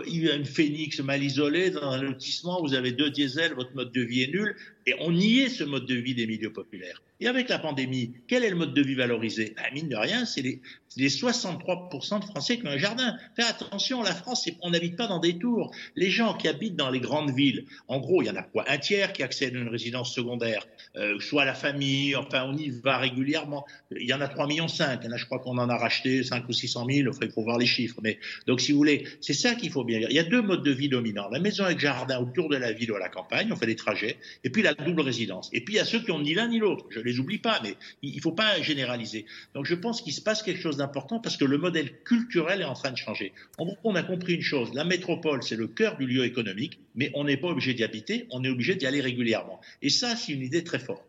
Speaker 7: une phénix mal isolée dans un lotissement, vous avez deux diesels, votre mode de vie est nul. Et on niait ce mode de vie des milieux populaires. Et avec la pandémie, quel est le mode de vie valorisé? Ben, Mine de rien, c'est les, les 63% de Français qui ont un jardin. Faites attention, la France, on n'habite pas dans des tours. Les gens qui habitent dans les grandes villes, en gros, il y en a quoi? Un tiers qui accèdent à une résidence secondaire, euh, soit la famille, enfin, on y va régulièrement. Il y en a 3,5 millions. Il je crois qu'on en a racheté 5 ou 600 000. Enfin, il faut voir les chiffres. Mais, donc, si vous voulez, c'est ça qu'il faut bien dire. Il y a deux modes de vie dominants. La maison avec jardin autour de la ville ou à la campagne, on fait des trajets. Et puis, la double résidence. Et puis, il y a ceux qui ont ni l'un ni l'autre. Je les oublie pas, mais il ne faut pas généraliser. Donc, je pense qu'il se passe quelque chose d'important parce que le modèle culturel est en train de changer. On a compris une chose. La métropole, c'est le cœur du lieu économique, mais on n'est pas obligé d'y habiter. On est obligé d'y aller régulièrement. Et ça, c'est une idée très forte.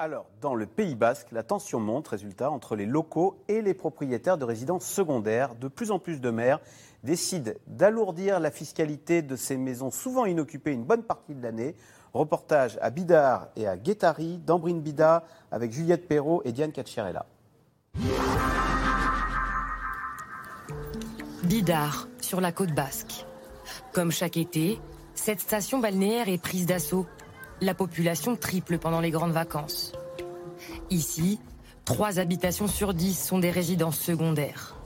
Speaker 2: Alors, dans le Pays Basque, la tension monte, résultat, entre les locaux et les propriétaires de résidences secondaires. De plus en plus de maires décident d'alourdir la fiscalité de ces maisons souvent inoccupées une bonne partie de l'année. Reportage à Bidart et à Guétari, d'Ambrine Bida, avec Juliette Perrault et Diane Cacciarella.
Speaker 22: Bidart, sur la côte basque. Comme chaque été, cette station balnéaire est prise d'assaut. La population triple pendant les grandes vacances. Ici, trois habitations sur dix sont des résidences secondaires.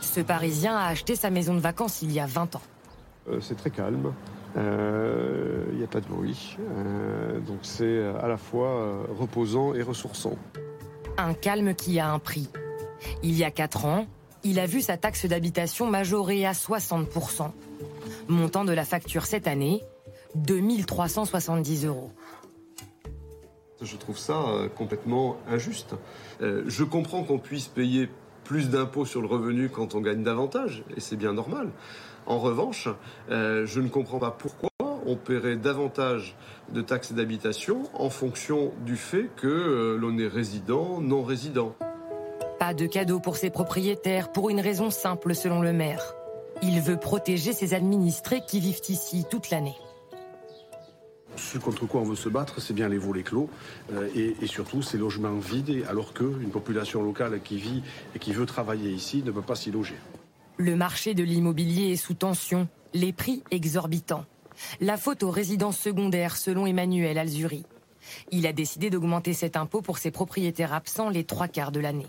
Speaker 22: Ce Parisien a acheté sa maison de vacances il y a 20 ans.
Speaker 23: Euh, c'est très calme, Euh, il n'y a pas de bruit, Euh, donc c'est à la fois euh, reposant et ressourçant.
Speaker 22: Un calme qui a un prix. Il y a 4 ans, il a vu sa taxe d'habitation majorée à 60%. Montant de la facture cette année, 2370 euros.
Speaker 23: Je trouve ça euh, complètement injuste. Euh, je comprends qu'on puisse payer plus d'impôts sur le revenu quand on gagne davantage, et c'est bien normal. En revanche, euh, je ne comprends pas pourquoi on paierait davantage de taxes d'habitation en fonction du fait que euh, l'on est résident, non résident.
Speaker 22: Pas de cadeau pour ses propriétaires pour une raison simple selon le maire. Il veut protéger ses administrés qui vivent ici toute l'année.
Speaker 23: Ce contre quoi on veut se battre, c'est bien les volets clos euh, et, et, surtout ces logements vides, alors qu'une population locale qui vit et qui veut travailler ici ne peut pas s'y loger.
Speaker 22: Le marché de l'immobilier est sous tension, les prix exorbitants. La faute aux résidences secondaires, selon Emmanuel Alzuri. Il a décidé d'augmenter cet impôt pour ses propriétaires absents les trois quarts de l'année.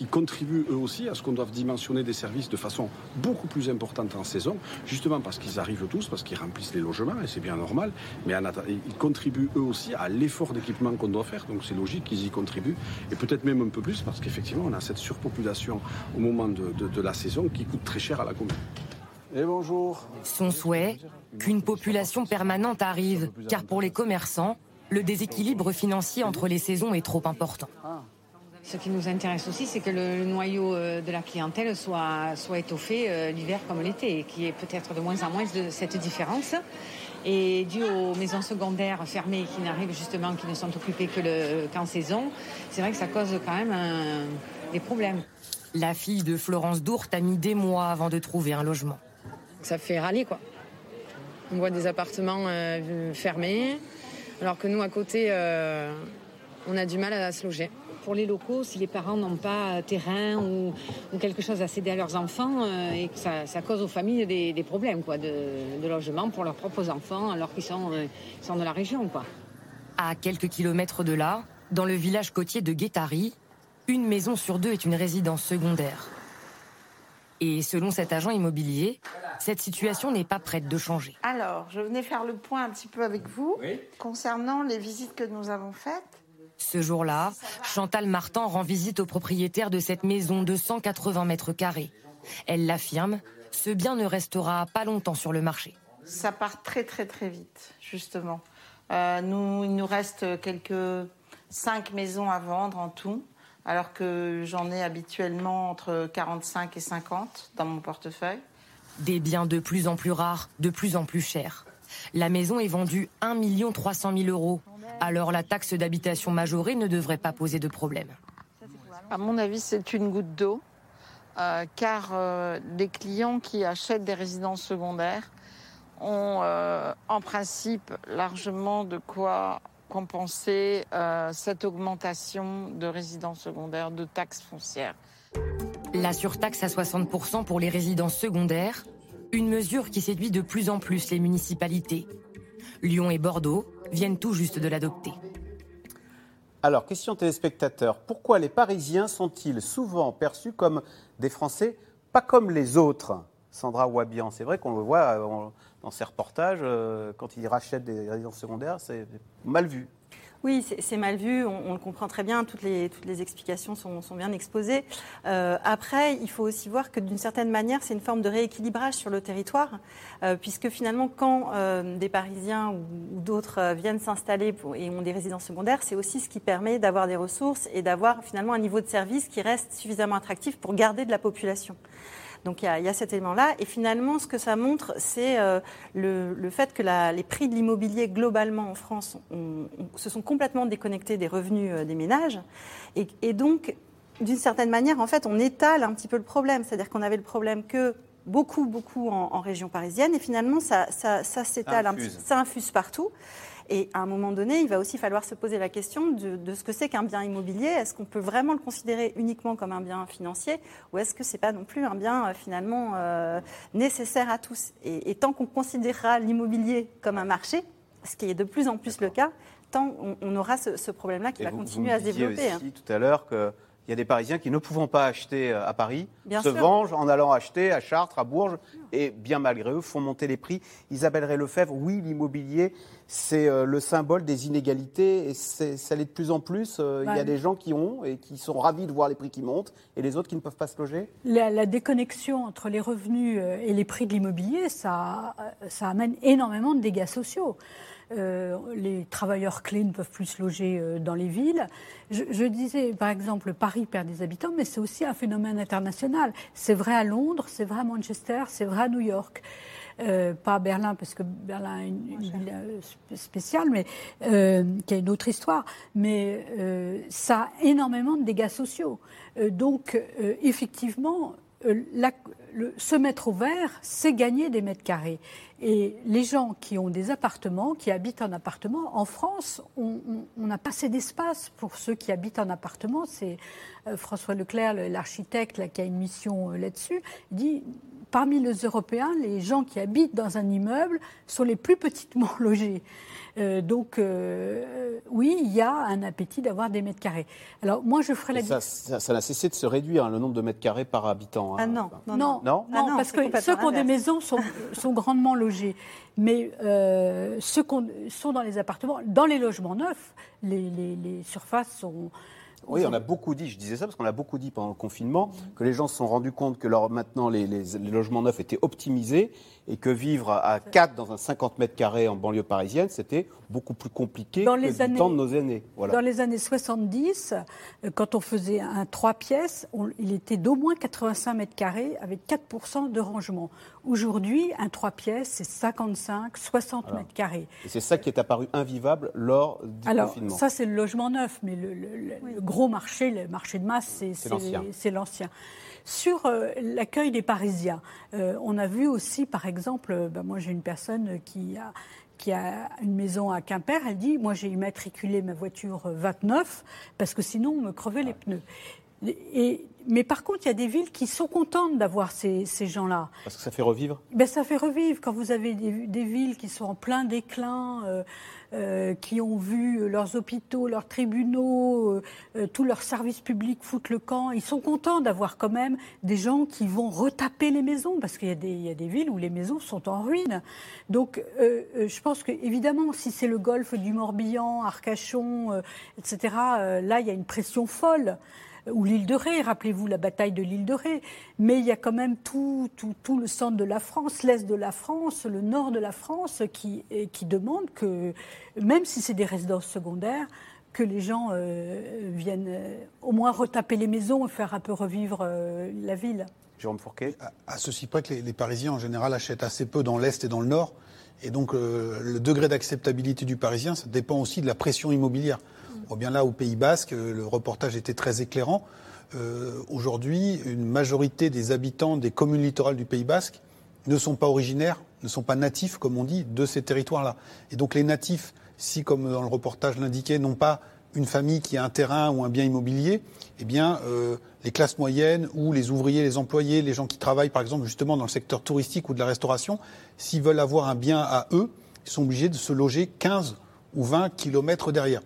Speaker 23: Ils contribuent eux aussi à ce qu'on doive dimensionner des services de façon beaucoup plus importante en saison, justement parce qu'ils arrivent tous, parce qu'ils remplissent les logements, et c'est bien normal, mais ils contribuent eux aussi à l'effort d'équipement qu'on doit faire, donc c'est logique qu'ils y contribuent, et peut-être même un peu plus, parce qu'effectivement on a cette surpopulation au moment de, de, de la saison qui coûte très cher à la commune. Et bonjour.
Speaker 22: Son souhait, qu'une population permanente arrive, car pour les commerçants, le déséquilibre financier entre les saisons est trop important.
Speaker 24: Ce qui nous intéresse aussi, c'est que le, noyau euh, de la clientèle soit, soit étoffé euh, l'hiver comme l'été, et qu'il y ait peut-être de moins en moins de cette différence. Et dû aux maisons secondaires fermées qui n'arrivent justement, qui ne sont occupées que qu'en saison, c'est vrai que ça cause quand même un, des problèmes.
Speaker 22: La fille de Florence Dourte a mis des mois avant de trouver un logement.
Speaker 25: Ça fait râler, quoi. On voit des appartements euh, fermés, alors que nous, à côté, euh, on a du mal à se loger.
Speaker 24: Pour les locaux, si les parents n'ont pas terrain ou, ou, quelque chose à céder à leurs enfants, euh, et que ça, ça, cause aux familles des, des problèmes quoi, de, de, logement pour leurs propres enfants, alors qu'ils sont, euh, sont de la région. Quoi.
Speaker 22: À quelques kilomètres de là, dans le village côtier de Guétari, une maison sur deux est une résidence secondaire. Et selon cet agent immobilier, cette situation n'est pas prête de changer.
Speaker 26: Alors, je venais faire le point un petit peu avec vous oui. concernant les visites que nous avons faites.
Speaker 22: Ce jour-là, Chantal Martin rend visite au propriétaire de cette maison de 180 mètres carrés. Elle l'affirme, ce bien ne restera pas longtemps sur le marché.
Speaker 26: Ça part très très très vite, justement. Euh, nous, il nous reste quelques cinq maisons à vendre en tout alors que j'en ai habituellement entre 45 et 50 dans mon portefeuille.
Speaker 22: Des biens de plus en plus rares, de plus en plus chers. La maison est vendue 1 300 000 euros. Alors la taxe d'habitation majorée ne devrait pas poser de problème.
Speaker 26: À mon avis, c'est une goutte d'eau, euh, car euh, les clients qui achètent des résidences secondaires ont euh, en principe largement de quoi compenser euh, cette augmentation de résidences secondaires, de taxes foncières.
Speaker 22: La surtaxe à 60% pour les résidences secondaires, une mesure qui séduit de plus en plus les municipalités. Lyon et Bordeaux viennent tout juste de l'adopter.
Speaker 2: Alors, question téléspectateurs, pourquoi les Parisiens sont-ils souvent perçus comme des Français pas comme les autres? Sandra Wabian, c'est vrai qu'on le voit euh, dans ces reportages, euh, quand ils rachètent des résidences secondaires, c'est mal vu.
Speaker 4: Oui, c'est mal vu, on, le comprend très bien, toutes les, toutes les explications sont, bien exposées. Euh, après, il faut aussi voir que d'une certaine manière, c'est une forme de rééquilibrage sur le territoire, euh, puisque finalement, quand euh, des Parisiens ou, ou d'autres viennent s'installer et ont des résidences secondaires, c'est aussi ce qui permet d'avoir des ressources et d'avoir finalement un niveau de service qui reste suffisamment attractif pour garder de la population. Donc il y, a, il y a, cet élément-là. Et finalement, ce que ça montre, c'est euh, le, le, fait que la, les prix de l'immobilier globalement en France se sont complètement déconnectés des revenus euh, des ménages. Et, et donc, d'une certaine manière, en fait, on étale un petit peu le problème. C'est-à-dire qu'on avait le problème que beaucoup, beaucoup en, en région parisienne, et finalement, ça, ça, ça s'étale, un petit, ça infuse partout. Et à un moment donné, il va aussi falloir se poser la question de, de ce que c'est qu'un bien immobilier. Est-ce qu'on peut vraiment le considérer uniquement comme un bien financier ou est-ce que c'est pas non plus un bien euh, finalement euh, nécessaire à tous? Et, et, tant qu'on considérera l'immobilier comme un marché, ce qui est de plus en plus le cas, tant on, on aura ce, ce problème-là qui
Speaker 2: et
Speaker 4: va
Speaker 2: vous,
Speaker 4: continuer
Speaker 2: vous
Speaker 4: à se développer.
Speaker 2: Aussi, hein. tout à l'heure que il y a des Parisiens qui ne pouvant pas acheter euh, à Paris
Speaker 4: bien
Speaker 2: se
Speaker 4: sûr.
Speaker 2: vengent en allant acheter à Chartres, à Bourges, et bien malgré eux font monter les prix. Isabelle Lefebvre, oui, l'immobilier, c'est euh, le symbole des inégalités, et ça l'est de plus en plus. Euh, bah, il y a des gens qui ont et qui sont ravis de voir les prix qui montent, et les autres qui ne peuvent pas se loger.
Speaker 5: La, la déconnexion entre les revenus et les prix de l'immobilier, ça, ça amène énormément de dégâts sociaux. Euh, les travailleurs clés ne peuvent plus se loger euh, dans les villes. Je, je, disais, par exemple, Paris perd des habitants, mais c'est aussi un phénomène international. C'est vrai à Londres, c'est vrai à Manchester, c'est vrai à New York. euh, pas à Berlin, parce que Berlin est une, ville spéciale, mais qui a une autre histoire, mais ça a énormément de dégâts sociaux. donc, effectivement, la, se mettre au vert, c'est gagner des mètres carrés. Et les gens qui ont des appartements, qui habitent en appartement, en France, on, on, a pas assez d'espace pour ceux qui habitent en appartement. C'est euh, François Leclerc, l'architecte, qui a une mission euh, là-dessus, dit parmi les Européens, les gens qui habitent dans un immeuble sont les plus petitement logés. Euh, donc, euh, oui, il y a un appétit d'avoir des mètres carrés. Alors, moi, je ferai la
Speaker 2: ça, ça, n'a cessé de se réduire, hein, le nombre de mètres carrés par habitant.
Speaker 5: Hein. Ah non, non, non. non,
Speaker 2: ah
Speaker 5: parce que ceux qui ont des maisons sont, sont grandement logés. Mais euh, ceux qui sont dans les appartements, dans les logements neufs, les, les, les surfaces sont
Speaker 2: oui, on a beaucoup dit, je disais ça parce qu'on a beaucoup dit pendant le confinement, que les gens se sont rendus compte que leur, maintenant les, logements neufs étaient optimisés et que vivre à 4 dans un 50 mètres carrés en banlieue parisienne, c'était beaucoup plus compliqué dans que les années, temps de nos aînés.
Speaker 5: Dans les années 70, euh, quand on faisait un 3 pièces, il était d'au moins 85 mètres carrés avec 4% de rangement. Aujourd'hui, un 3 pièces, c'est 55, 60 mètres carrés.
Speaker 2: Et c'est ça qui est apparu invivable lors du
Speaker 5: Alors,
Speaker 2: confinement.
Speaker 5: Ça, c'est le logement neuf, mais le, gros marché, le marché de masse, c'est l'ancien. Sur euh, l'accueil des Parisiens, euh, on a vu aussi, par exemple, ben moi j'ai une personne qui a qui a une maison à Quimper, elle dit Moi, j'ai immatriculé ma voiture 29 parce que sinon, on me crevait les pneus. Et, mais par contre, il y a des villes qui sont contentes d'avoir ces, ces gens-là.
Speaker 2: Parce que ça fait revivre?
Speaker 5: Ben, Ça fait revivre. Quand vous avez des, des villes qui sont en plein déclin, euh, euh, qui ont vu leurs hôpitaux, leurs tribunaux, euh, euh, tous leurs services publics foutre le camp, ils sont contents d'avoir quand même des gens qui vont retaper les maisons, parce qu'il y, y, a des villes où les maisons sont en ruine. Donc je pense que, évidemment, si c'est le golfe du Morbihan, Arcachon, etc., là, il y a une pression folle ou l'île de Ré, rappelez-vous la bataille de l'île de Ré. Mais il y a quand même tout, tout, tout le centre de la France, l'est de la France, le nord de la France qui, qui demandent que, même si c'est des résidences secondaires, que les gens euh, viennent euh, au moins retaper les maisons et faire un peu revivre euh, la ville.
Speaker 2: Jérôme Fourquet?
Speaker 6: À, ceci près que les, les, Parisiens, en général, achètent assez peu dans l'Est et dans le Nord. Et donc, le degré d'acceptabilité du Parisien, ça dépend aussi de la pression immobilière. On bien là au Pays Basque, le reportage était très éclairant. Euh, Aujourd'hui, une majorité des habitants des communes littorales du Pays Basque ne sont pas originaires, ne sont pas natifs, comme on dit, de ces territoires-là. Et donc les natifs, si, comme dans le reportage l'indiquait, n'ont pas une famille qui a un terrain ou un bien immobilier, eh bien, euh, les classes moyennes ou les ouvriers, les employés, les gens qui travaillent, par exemple, justement dans le secteur touristique ou de la restauration, s'ils veulent avoir un bien à eux, ils sont obligés de se loger 15 ou 20 kilomètres derrière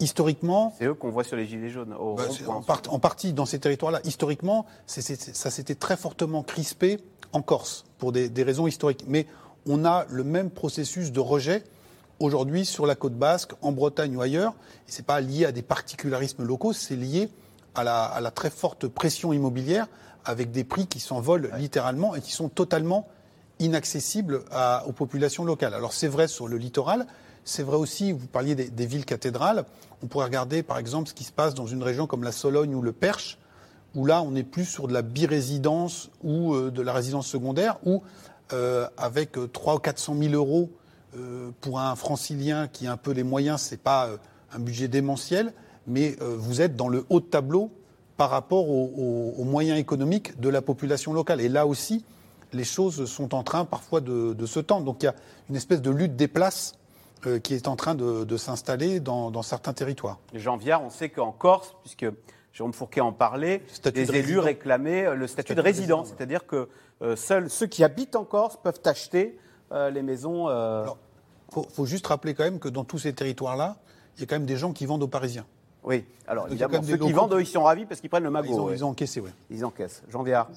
Speaker 6: historiquement.
Speaker 2: C'est eux qu'on voit sur les Gilets jaunes.
Speaker 6: Bah, en, partie dans ces territoires-là. Historiquement, ça s'était très fortement crispé en Corse, pour des, raisons historiques. Mais on a le même processus de rejet aujourd'hui sur la côte basque, en Bretagne ou ailleurs. Et ce n'est pas lié à des particularismes locaux, c'est lié à la, très forte pression immobilière avec des prix qui s'envolent littéralement et qui sont totalement inaccessibles aux populations locales. Alors c'est vrai sur le littoral, c'est vrai aussi, vous parliez des, villes cathédrales, on pourrait regarder par exemple ce qui se passe dans une région comme la Sologne ou le Perche, où là on est plus sur de la birésidence ou euh, de la résidence secondaire, où euh, avec 300 ou 400 000 euros euh, pour un francilien qui a un peu les moyens, ce n'est pas un budget démentiel, mais vous êtes dans le haut tableau par rapport aux, moyens économiques de la population locale. Et là aussi, les choses sont en train parfois de se tendre. Donc il y a une espèce de lutte des places euh, qui est en train de, s'installer dans, certains territoires.
Speaker 2: Jean Viard, on sait qu'en Corse, puisque Jérôme Fourquet en parlait, les élus réclamaient euh, le statut, de résident, c'est-à-dire que euh, seuls ceux qui habitent en Corse peuvent acheter les maisons.
Speaker 6: Il faut, juste rappeler quand même que dans tous ces territoires-là, il y a quand même des gens qui vendent aux Parisiens.
Speaker 2: Oui, alors évidemment, ceux qui vendent, ils sont ravis parce qu'ils prennent le magot.
Speaker 6: Ils ont, encaissé, oui.
Speaker 2: Ils encaissent. Jean Viard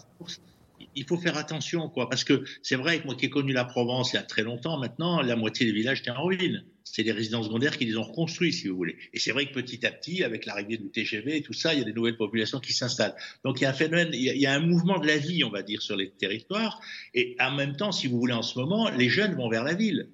Speaker 7: il faut faire attention, quoi, parce que c'est vrai que moi qui ai connu la Provence il y a très longtemps, maintenant, la moitié des villages étaient en ruine. C'est des résidences secondaires qui les ont reconstruits, si vous voulez. Et c'est vrai que petit à petit, avec l'arrivée du TGV et tout ça, il y a des nouvelles populations qui s'installent. Donc il y a un phénomène, il y a, un mouvement de la vie, on va dire, sur les territoires. Et en même temps, si vous voulez, en ce moment, les jeunes vont vers la ville.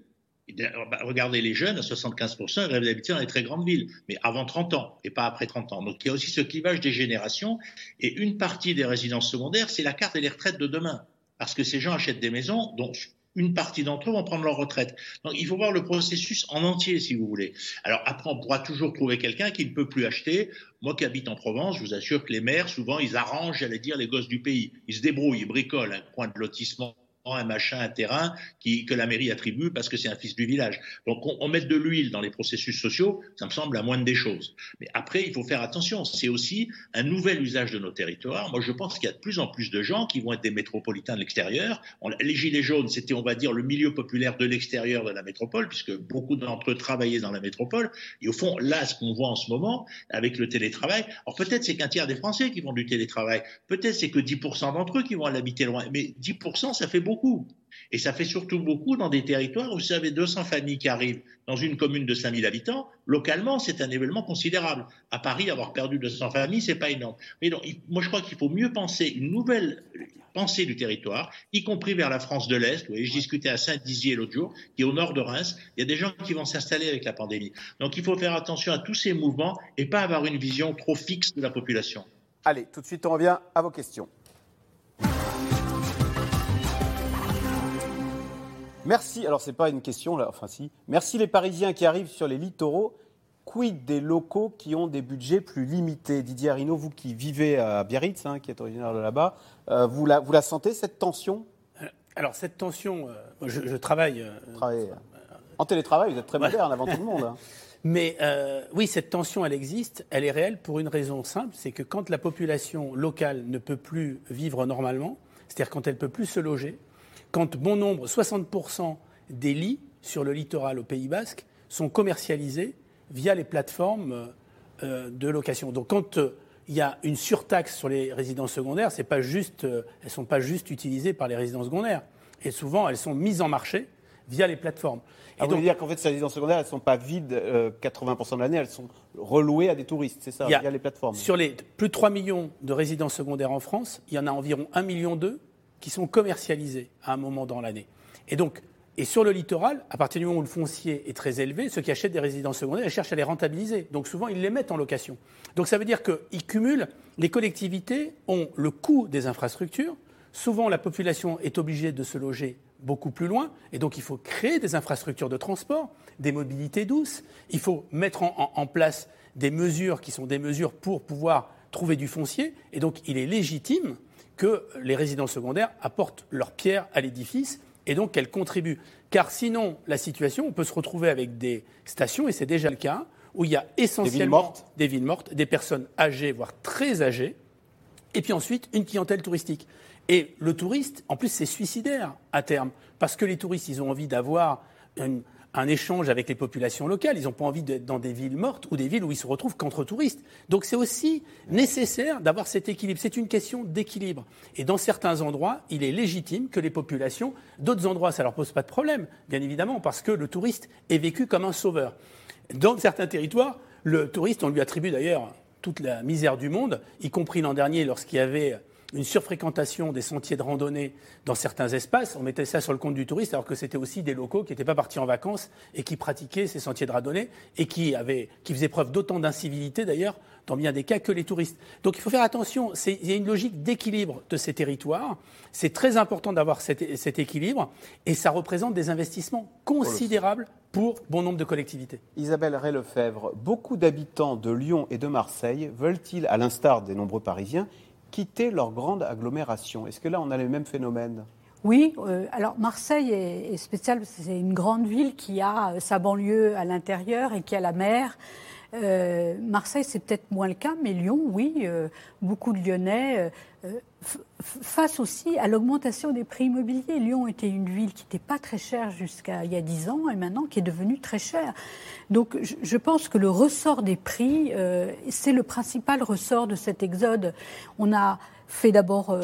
Speaker 7: Bah, regardez les jeunes, à 75%, ils rêvent d'habiter dans les très grandes villes, mais avant 30 ans et pas après 30 ans. Donc il y a aussi ce clivage des générations. Et une partie des résidences secondaires, c'est la carte des retraites de demain. Parce que ces gens achètent des maisons dont une partie d'entre eux vont prendre leur retraite. Donc il faut voir le processus en entier, si vous voulez. Alors après, on pourra toujours trouver quelqu'un qui ne peut plus acheter. Moi qui habite en Provence, je vous assure que les maires, souvent, ils arrangent, j'allais dire, les gosses du pays. Ils se débrouillent, ils bricolent un coin de lotissement un machin, un terrain que la mairie attribue parce que c'est un fils du village. Donc on, met de l'huile dans les processus sociaux, ça me semble la moindre des choses. Mais après, il faut faire attention. C'est aussi un nouvel usage de nos territoires. Moi, je pense qu'il y a de plus en plus de gens qui vont être des métropolitains de l'extérieur. Les gilets jaunes, c'était, on va dire, le milieu populaire de l'extérieur de la métropole, puisque beaucoup d'entre eux travaillaient dans la métropole. Et au fond, là, ce qu'on voit en ce moment, avec le télétravail, alors peut-être c'est qu'un tiers des Français qui font du télétravail, peut-être c'est que 10% d'entre eux qui vont l'habiter loin, mais 10% ça fait beaucoup. Et ça fait surtout beaucoup dans des territoires où vous savez 200 familles qui arrivent dans une commune de 5000 habitants. Localement, c'est un événement considérable. À Paris, avoir perdu 200 familles, c'est pas énorme. Mais donc, moi, je crois qu'il faut mieux penser une nouvelle pensée du territoire, y compris vers la France de l'Est. Vous voyez, je discutais à Saint-Dizier l'autre jour, qui est au nord de Reims. Il y a des gens qui vont s'installer avec la pandémie. Donc, il faut faire attention à tous ces mouvements et pas avoir une vision trop fixe de la population.
Speaker 2: Allez, tout de suite, on revient à vos questions. Merci, alors c'est pas une question là, enfin si. Merci les Parisiens qui arrivent sur les littoraux. Quid des locaux qui ont des budgets plus limités? Didier Arino, vous qui vivez à Biarritz, hein, qui est originaire de là-bas, euh, vous, la, vous la sentez cette tension?
Speaker 3: Alors cette tension, euh, je, je travaille. euh,
Speaker 2: Travaillez, euh, En télétravail, vous êtes très moderne avant tout le monde. hein.
Speaker 3: Mais euh, oui, cette tension, elle existe, elle est réelle pour une raison simple, c'est que quand la population locale ne peut plus vivre normalement, c'est-à-dire quand elle ne peut plus se loger, quand bon nombre, 60% des lits sur le littoral au Pays Basque sont commercialisés via les plateformes euh, euh, de location. Donc quand euh, il y a une surtaxe sur les résidences secondaires, c'est pas juste, elles ne sont pas juste utilisées par les résidences secondaires. Et souvent, elles sont mises en marché via les plateformes.
Speaker 2: Ah, vous voulez dire qu'en fait, ces résidences secondaires, elles ne sont pas vides euh, 80% de l'année, elles sont relouées à des touristes, c'est ça,
Speaker 3: y a-
Speaker 2: via les plateformes.
Speaker 3: Sur les plus de 3 millions de résidences secondaires en France, il y en a environ 1,2 million qui sont commercialisées à un moment dans l'année. Et donc, et sur le littoral, à partir du moment où le foncier est très élevé, ceux qui achètent des résidences secondaires, cherchent à les rentabiliser. Donc souvent, ils les mettent en location. Donc ça veut dire qu'ils cumulent, les collectivités ont le coût des infrastructures. Souvent, la population est obligée de se loger beaucoup plus loin. Et donc, il faut créer des infrastructures de transport, des mobilités douces. Il faut mettre en place des mesures qui sont des mesures pour pouvoir trouver du foncier. Et donc, il est légitime que les résidences secondaires apportent leur pierre à l'édifice et donc qu'elles contribuent. Car sinon, la situation, on peut se retrouver avec des stations, et c'est déjà le cas, où il y a essentiellement des villes mortes, des personnes âgées, voire très âgées, et puis ensuite une clientèle touristique. Et le touriste, en plus, c'est suicidaire à terme, parce que les touristes, ils ont envie d'avoir une- un échange avec les populations locales. Ils n'ont pas envie d'être dans des villes mortes ou des villes où ils se retrouvent qu'entre touristes. Donc c'est aussi nécessaire d'avoir cet équilibre. C'est une question d'équilibre. Et dans certains endroits, il est légitime que les populations, d'autres endroits, ça leur pose pas de problème, bien évidemment, parce que le touriste est vécu comme un sauveur. Dans certains territoires, le touriste, on lui attribue d'ailleurs toute la misère du monde, y compris l'an dernier lorsqu'il y avait une surfréquentation des sentiers de randonnée dans certains espaces. On mettait ça sur le compte du touriste, alors que c'était aussi des locaux qui n'étaient pas partis en vacances et qui pratiquaient ces sentiers de randonnée et qui, avaient, qui faisaient preuve d'autant d'incivilité d'ailleurs, dans bien des cas, que les touristes. Donc il faut faire attention, il y a une logique d'équilibre de ces territoires. C'est très important d'avoir cet, cet équilibre et ça représente des investissements considérables pour bon nombre de collectivités.
Speaker 2: Isabelle Ray-Lefebvre, beaucoup d'habitants de Lyon et de Marseille veulent-ils, à l'instar des nombreux Parisiens, quitter leur grande agglomération Est-ce que là, on a les mêmes phénomènes?
Speaker 5: Oui, euh, alors Marseille est, est spéciale c'est une grande ville qui a euh, sa banlieue à l'intérieur et qui a la mer. Euh, Marseille, c'est peut-être moins le cas, mais Lyon, oui, euh, beaucoup de Lyonnais. euh, face aussi à l'augmentation des prix immobiliers. Lyon était une ville qui n'était pas très chère jusqu'à il y a 10 ans et maintenant qui est devenue très chère. Donc je, je pense que le ressort des prix, c'est le principal ressort de cet exode. On a fait d'abord...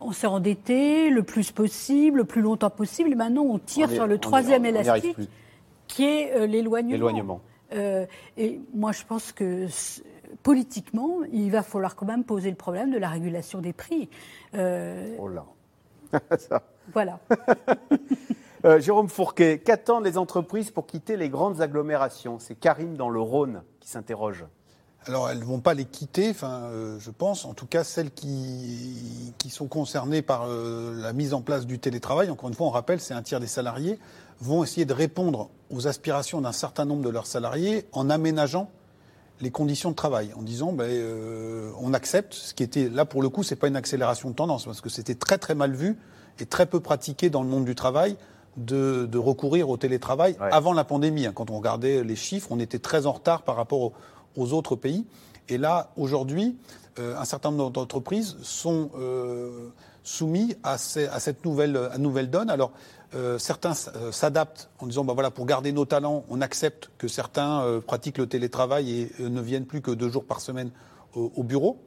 Speaker 5: on s'est endetté le plus possible, le plus longtemps possible, et maintenant on tire
Speaker 2: On est-
Speaker 5: sur le troisième
Speaker 2: on
Speaker 5: élastique, qui est euh, l'éloignement. Euh, et moi, je pense que politiquement, il va falloir quand même poser le problème de la régulation des prix. Euh,
Speaker 2: Oh là Ça.
Speaker 5: voilà.
Speaker 2: Euh, Jérôme Fourquet, qu'attendent les entreprises pour quitter les grandes agglomérations? C'est Karim dans le Rhône qui s'interroge.
Speaker 6: alors, elles ne vont pas les quitter, enfin, euh, je pense. En tout cas, celles qui, qui sont concernées par euh, la mise en place du télétravail, encore une fois, on rappelle, c'est un tiers des salariés, vont essayer de répondre aux aspirations d'un certain nombre de leurs salariés en aménageant les conditions de travail, en disant ben, euh, on accepte, ce qui était là pour le coup, c'est pas une accélération de tendance, parce que c'était très très mal vu et très peu pratiqué dans le monde du travail de, de recourir au télétravail avant la pandémie. hein. Quand on regardait les chiffres, on était très en retard par rapport aux, aux autres pays. Et là, aujourd'hui, euh, un certain nombre d'entreprises sont euh, soumis à, ces- à cette nouvelle, à nouvelle donne. Alors, euh, certains euh, s'adaptent en disant, bah voilà, pour garder nos talents, on accepte que certains euh, pratiquent le télétravail et euh, ne viennent plus que deux jours par semaine au, au bureau.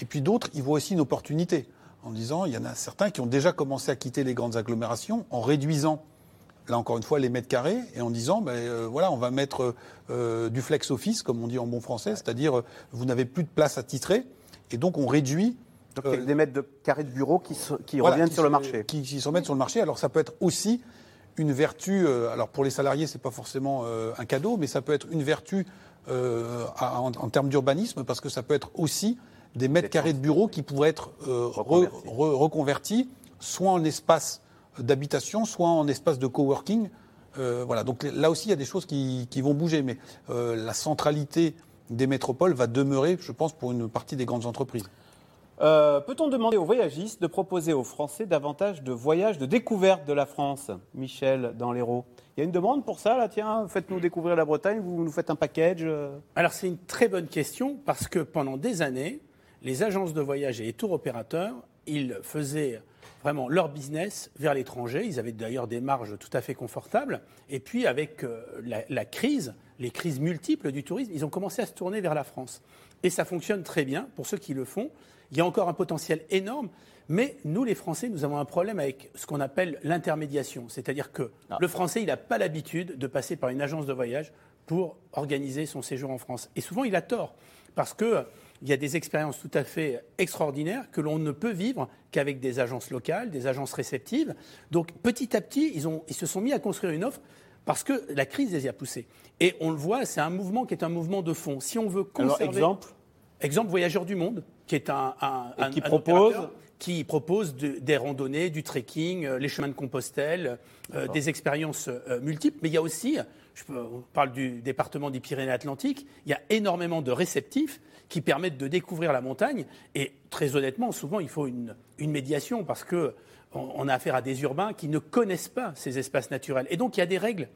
Speaker 6: Et puis d'autres, ils voient aussi une opportunité en disant, il y en a certains qui ont déjà commencé à quitter les grandes agglomérations en réduisant là encore une fois, les mètres carrés, et en disant, ben, euh, voilà, on va mettre euh, du flex office, comme on dit en bon français, c'est-à-dire euh, vous n'avez plus de place attitrée, et donc on réduit.
Speaker 2: Donc, il y a des mètres de carrés de bureau qui, se- qui
Speaker 6: Voilà,
Speaker 2: reviennent
Speaker 6: qui
Speaker 2: sur le marché.
Speaker 6: Qui, qui se remettent sur le marché. Alors ça peut être aussi une vertu, euh, alors pour les salariés, c'est pas forcément euh, un cadeau, mais ça peut être une vertu euh, à- en, en termes d'urbanisme, parce que ça peut être aussi des mètres carrés de bureaux qui pourraient être euh, re- re- reconvertis, soit en espace d'habitation, soit en espace de coworking. Euh, voilà, donc là aussi, il y a des choses qui, qui vont bouger, mais euh, la centralité des métropoles va demeurer, je pense, pour une partie des grandes entreprises.
Speaker 2: Euh, Peut-on demander aux voyagistes de proposer aux Français davantage de voyages de découverte de la France Michel, dans l'Hérault. Il y a une demande pour ça, là Tiens, faites-nous découvrir la Bretagne, vous nous faites un package euh.
Speaker 3: Alors c'est une très bonne question parce que pendant des années, les agences de voyage et les tours opérateurs, ils faisaient vraiment leur business vers l'étranger. Ils avaient d'ailleurs des marges tout à fait confortables. Et puis avec euh, la, la crise, les crises multiples du tourisme, ils ont commencé à se tourner vers la France. Et ça fonctionne très bien pour ceux qui le font. Il y a encore un potentiel énorme. Mais nous, les Français, nous avons un problème avec ce qu'on appelle l'intermédiation. C'est-à-dire que le Français, il n'a pas l'habitude de passer par une agence de voyage pour organiser son séjour en France. Et souvent, il a tort. Parce que il y a des expériences tout à fait extraordinaires que l'on ne peut vivre qu'avec des agences locales, des agences réceptives. Donc petit à petit, ils, ont, ils se sont mis à construire une offre parce que la crise les y a poussés. Et on le voit, c'est un mouvement qui est un mouvement de fond. Si on veut
Speaker 2: Alors,
Speaker 3: conserver...
Speaker 2: exemple
Speaker 3: Exemple Voyageurs du Monde, qui est un, un-
Speaker 2: Et
Speaker 3: un-
Speaker 2: qui
Speaker 3: un
Speaker 2: propose
Speaker 3: qui propose de- des randonnées, du trekking, euh, les chemins de Compostelle, euh, des expériences euh, multiples. Mais il y a aussi, je peux- on parle du département des Pyrénées-Atlantiques, il y a énormément de réceptifs qui permettent de découvrir la montagne. Et très honnêtement, souvent, il faut une, une médiation parce que on, on a affaire à des urbains qui ne connaissent pas ces espaces naturels. Et donc, il y a des règles.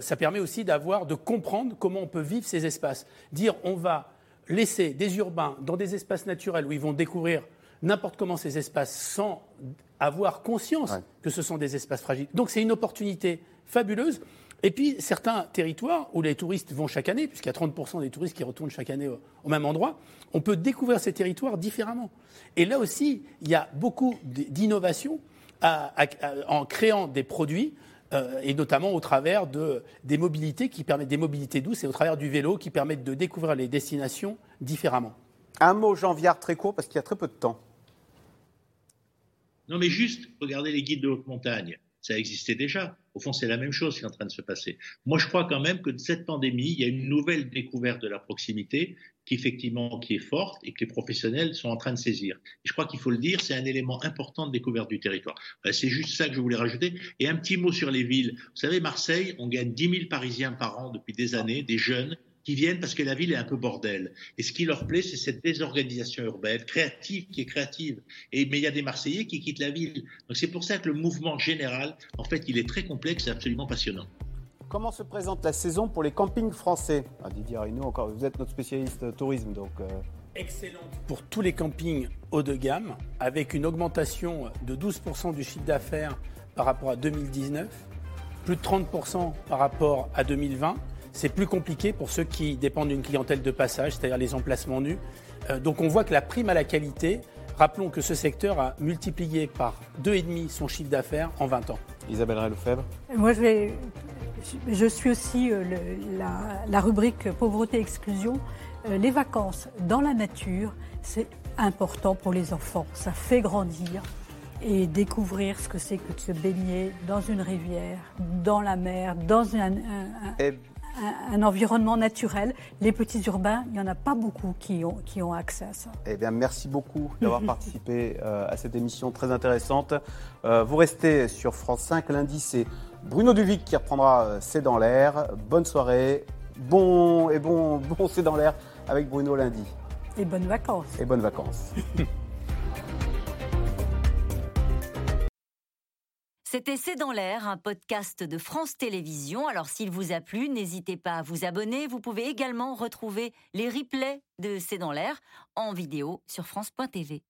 Speaker 3: Ça permet aussi d'avoir, de comprendre comment on peut vivre ces espaces. Dire, on va laisser des urbains dans des espaces naturels où ils vont découvrir n'importe comment ces espaces sans avoir conscience que ce sont des espaces fragiles. Donc c'est une opportunité fabuleuse. Et puis certains territoires où les touristes vont chaque année, puisqu'il y a 30% des touristes qui retournent chaque année au, au même endroit, on peut découvrir ces territoires différemment. Et là aussi, il y a beaucoup d- d'innovation à- à- à- en créant des produits euh, et notamment au travers de, des mobilités qui permettent des mobilités douces et au travers du vélo qui permettent de découvrir les destinations différemment.
Speaker 2: Un mot, Jean Viard, très court, parce qu'il y a très peu de temps.
Speaker 7: Non, mais juste, regardez les guides de haute montagne. Ça existait déjà. Au fond, c'est la même chose qui est en train de se passer. Moi, je crois quand même que de cette pandémie, il y a une nouvelle découverte de la proximité qui, qui est forte et que les professionnels sont en train de saisir. Et je crois qu'il faut le dire, c'est un élément important de découverte du territoire. Euh, C'est juste ça que je voulais rajouter. Et un petit mot sur les villes. Vous savez, Marseille, on gagne 10 000 Parisiens par an depuis des années, des jeunes qui viennent parce que la ville est un peu bordel. Et ce qui leur plaît, c'est cette désorganisation urbaine, créative, qui est créative. Et, mais il y a des Marseillais qui quittent la ville. Donc c'est pour ça que le mouvement général, en fait, il est très complexe et absolument passionnant.
Speaker 2: Comment se présente la saison pour les campings français ah, Didier Reynaud, encore, vous êtes notre spécialiste euh, tourisme, donc. euh,
Speaker 3: Excellente pour tous les campings haut de gamme, avec une augmentation de 12% du chiffre d'affaires par rapport à 2019, plus de 30% par rapport à 2020. C'est plus compliqué pour ceux qui dépendent d'une clientèle de passage, c'est-à-dire les emplacements nus. Euh, donc on voit que la prime à la qualité, rappelons que ce secteur a multiplié par 2,5 son chiffre d'affaires en 20 ans.
Speaker 2: Isabelle Ray-Lefebvre
Speaker 5: Moi, je, vais- je suis aussi euh, le- la, la rubrique pauvreté-exclusion. Euh, les vacances dans la nature, c'est important pour les enfants. Ça fait grandir et découvrir ce que c'est que de se baigner dans une rivière, dans la mer, dans un, un- un-
Speaker 2: Eh
Speaker 5: un, environnement naturel. Les petits urbains, il n'y en a pas beaucoup qui ont, qui ont accès à ça.
Speaker 2: Eh bien, merci beaucoup d'avoir participé euh, à cette émission très intéressante. Vous restez sur France 5. Lundi, c'est Bruno Duvic qui reprendra euh, C'est dans l'air. Bonne soirée. Bon et bon, bon C'est dans l'air avec Bruno lundi.
Speaker 5: Et bonnes vacances.
Speaker 2: Et bonnes vacances.
Speaker 27: C'était C'est dans l'air, un podcast de France Télévisions. Alors s'il vous a plu, n'hésitez pas à vous abonner. Vous pouvez également retrouver les replays de C'est dans l'air en vidéo sur France.tv.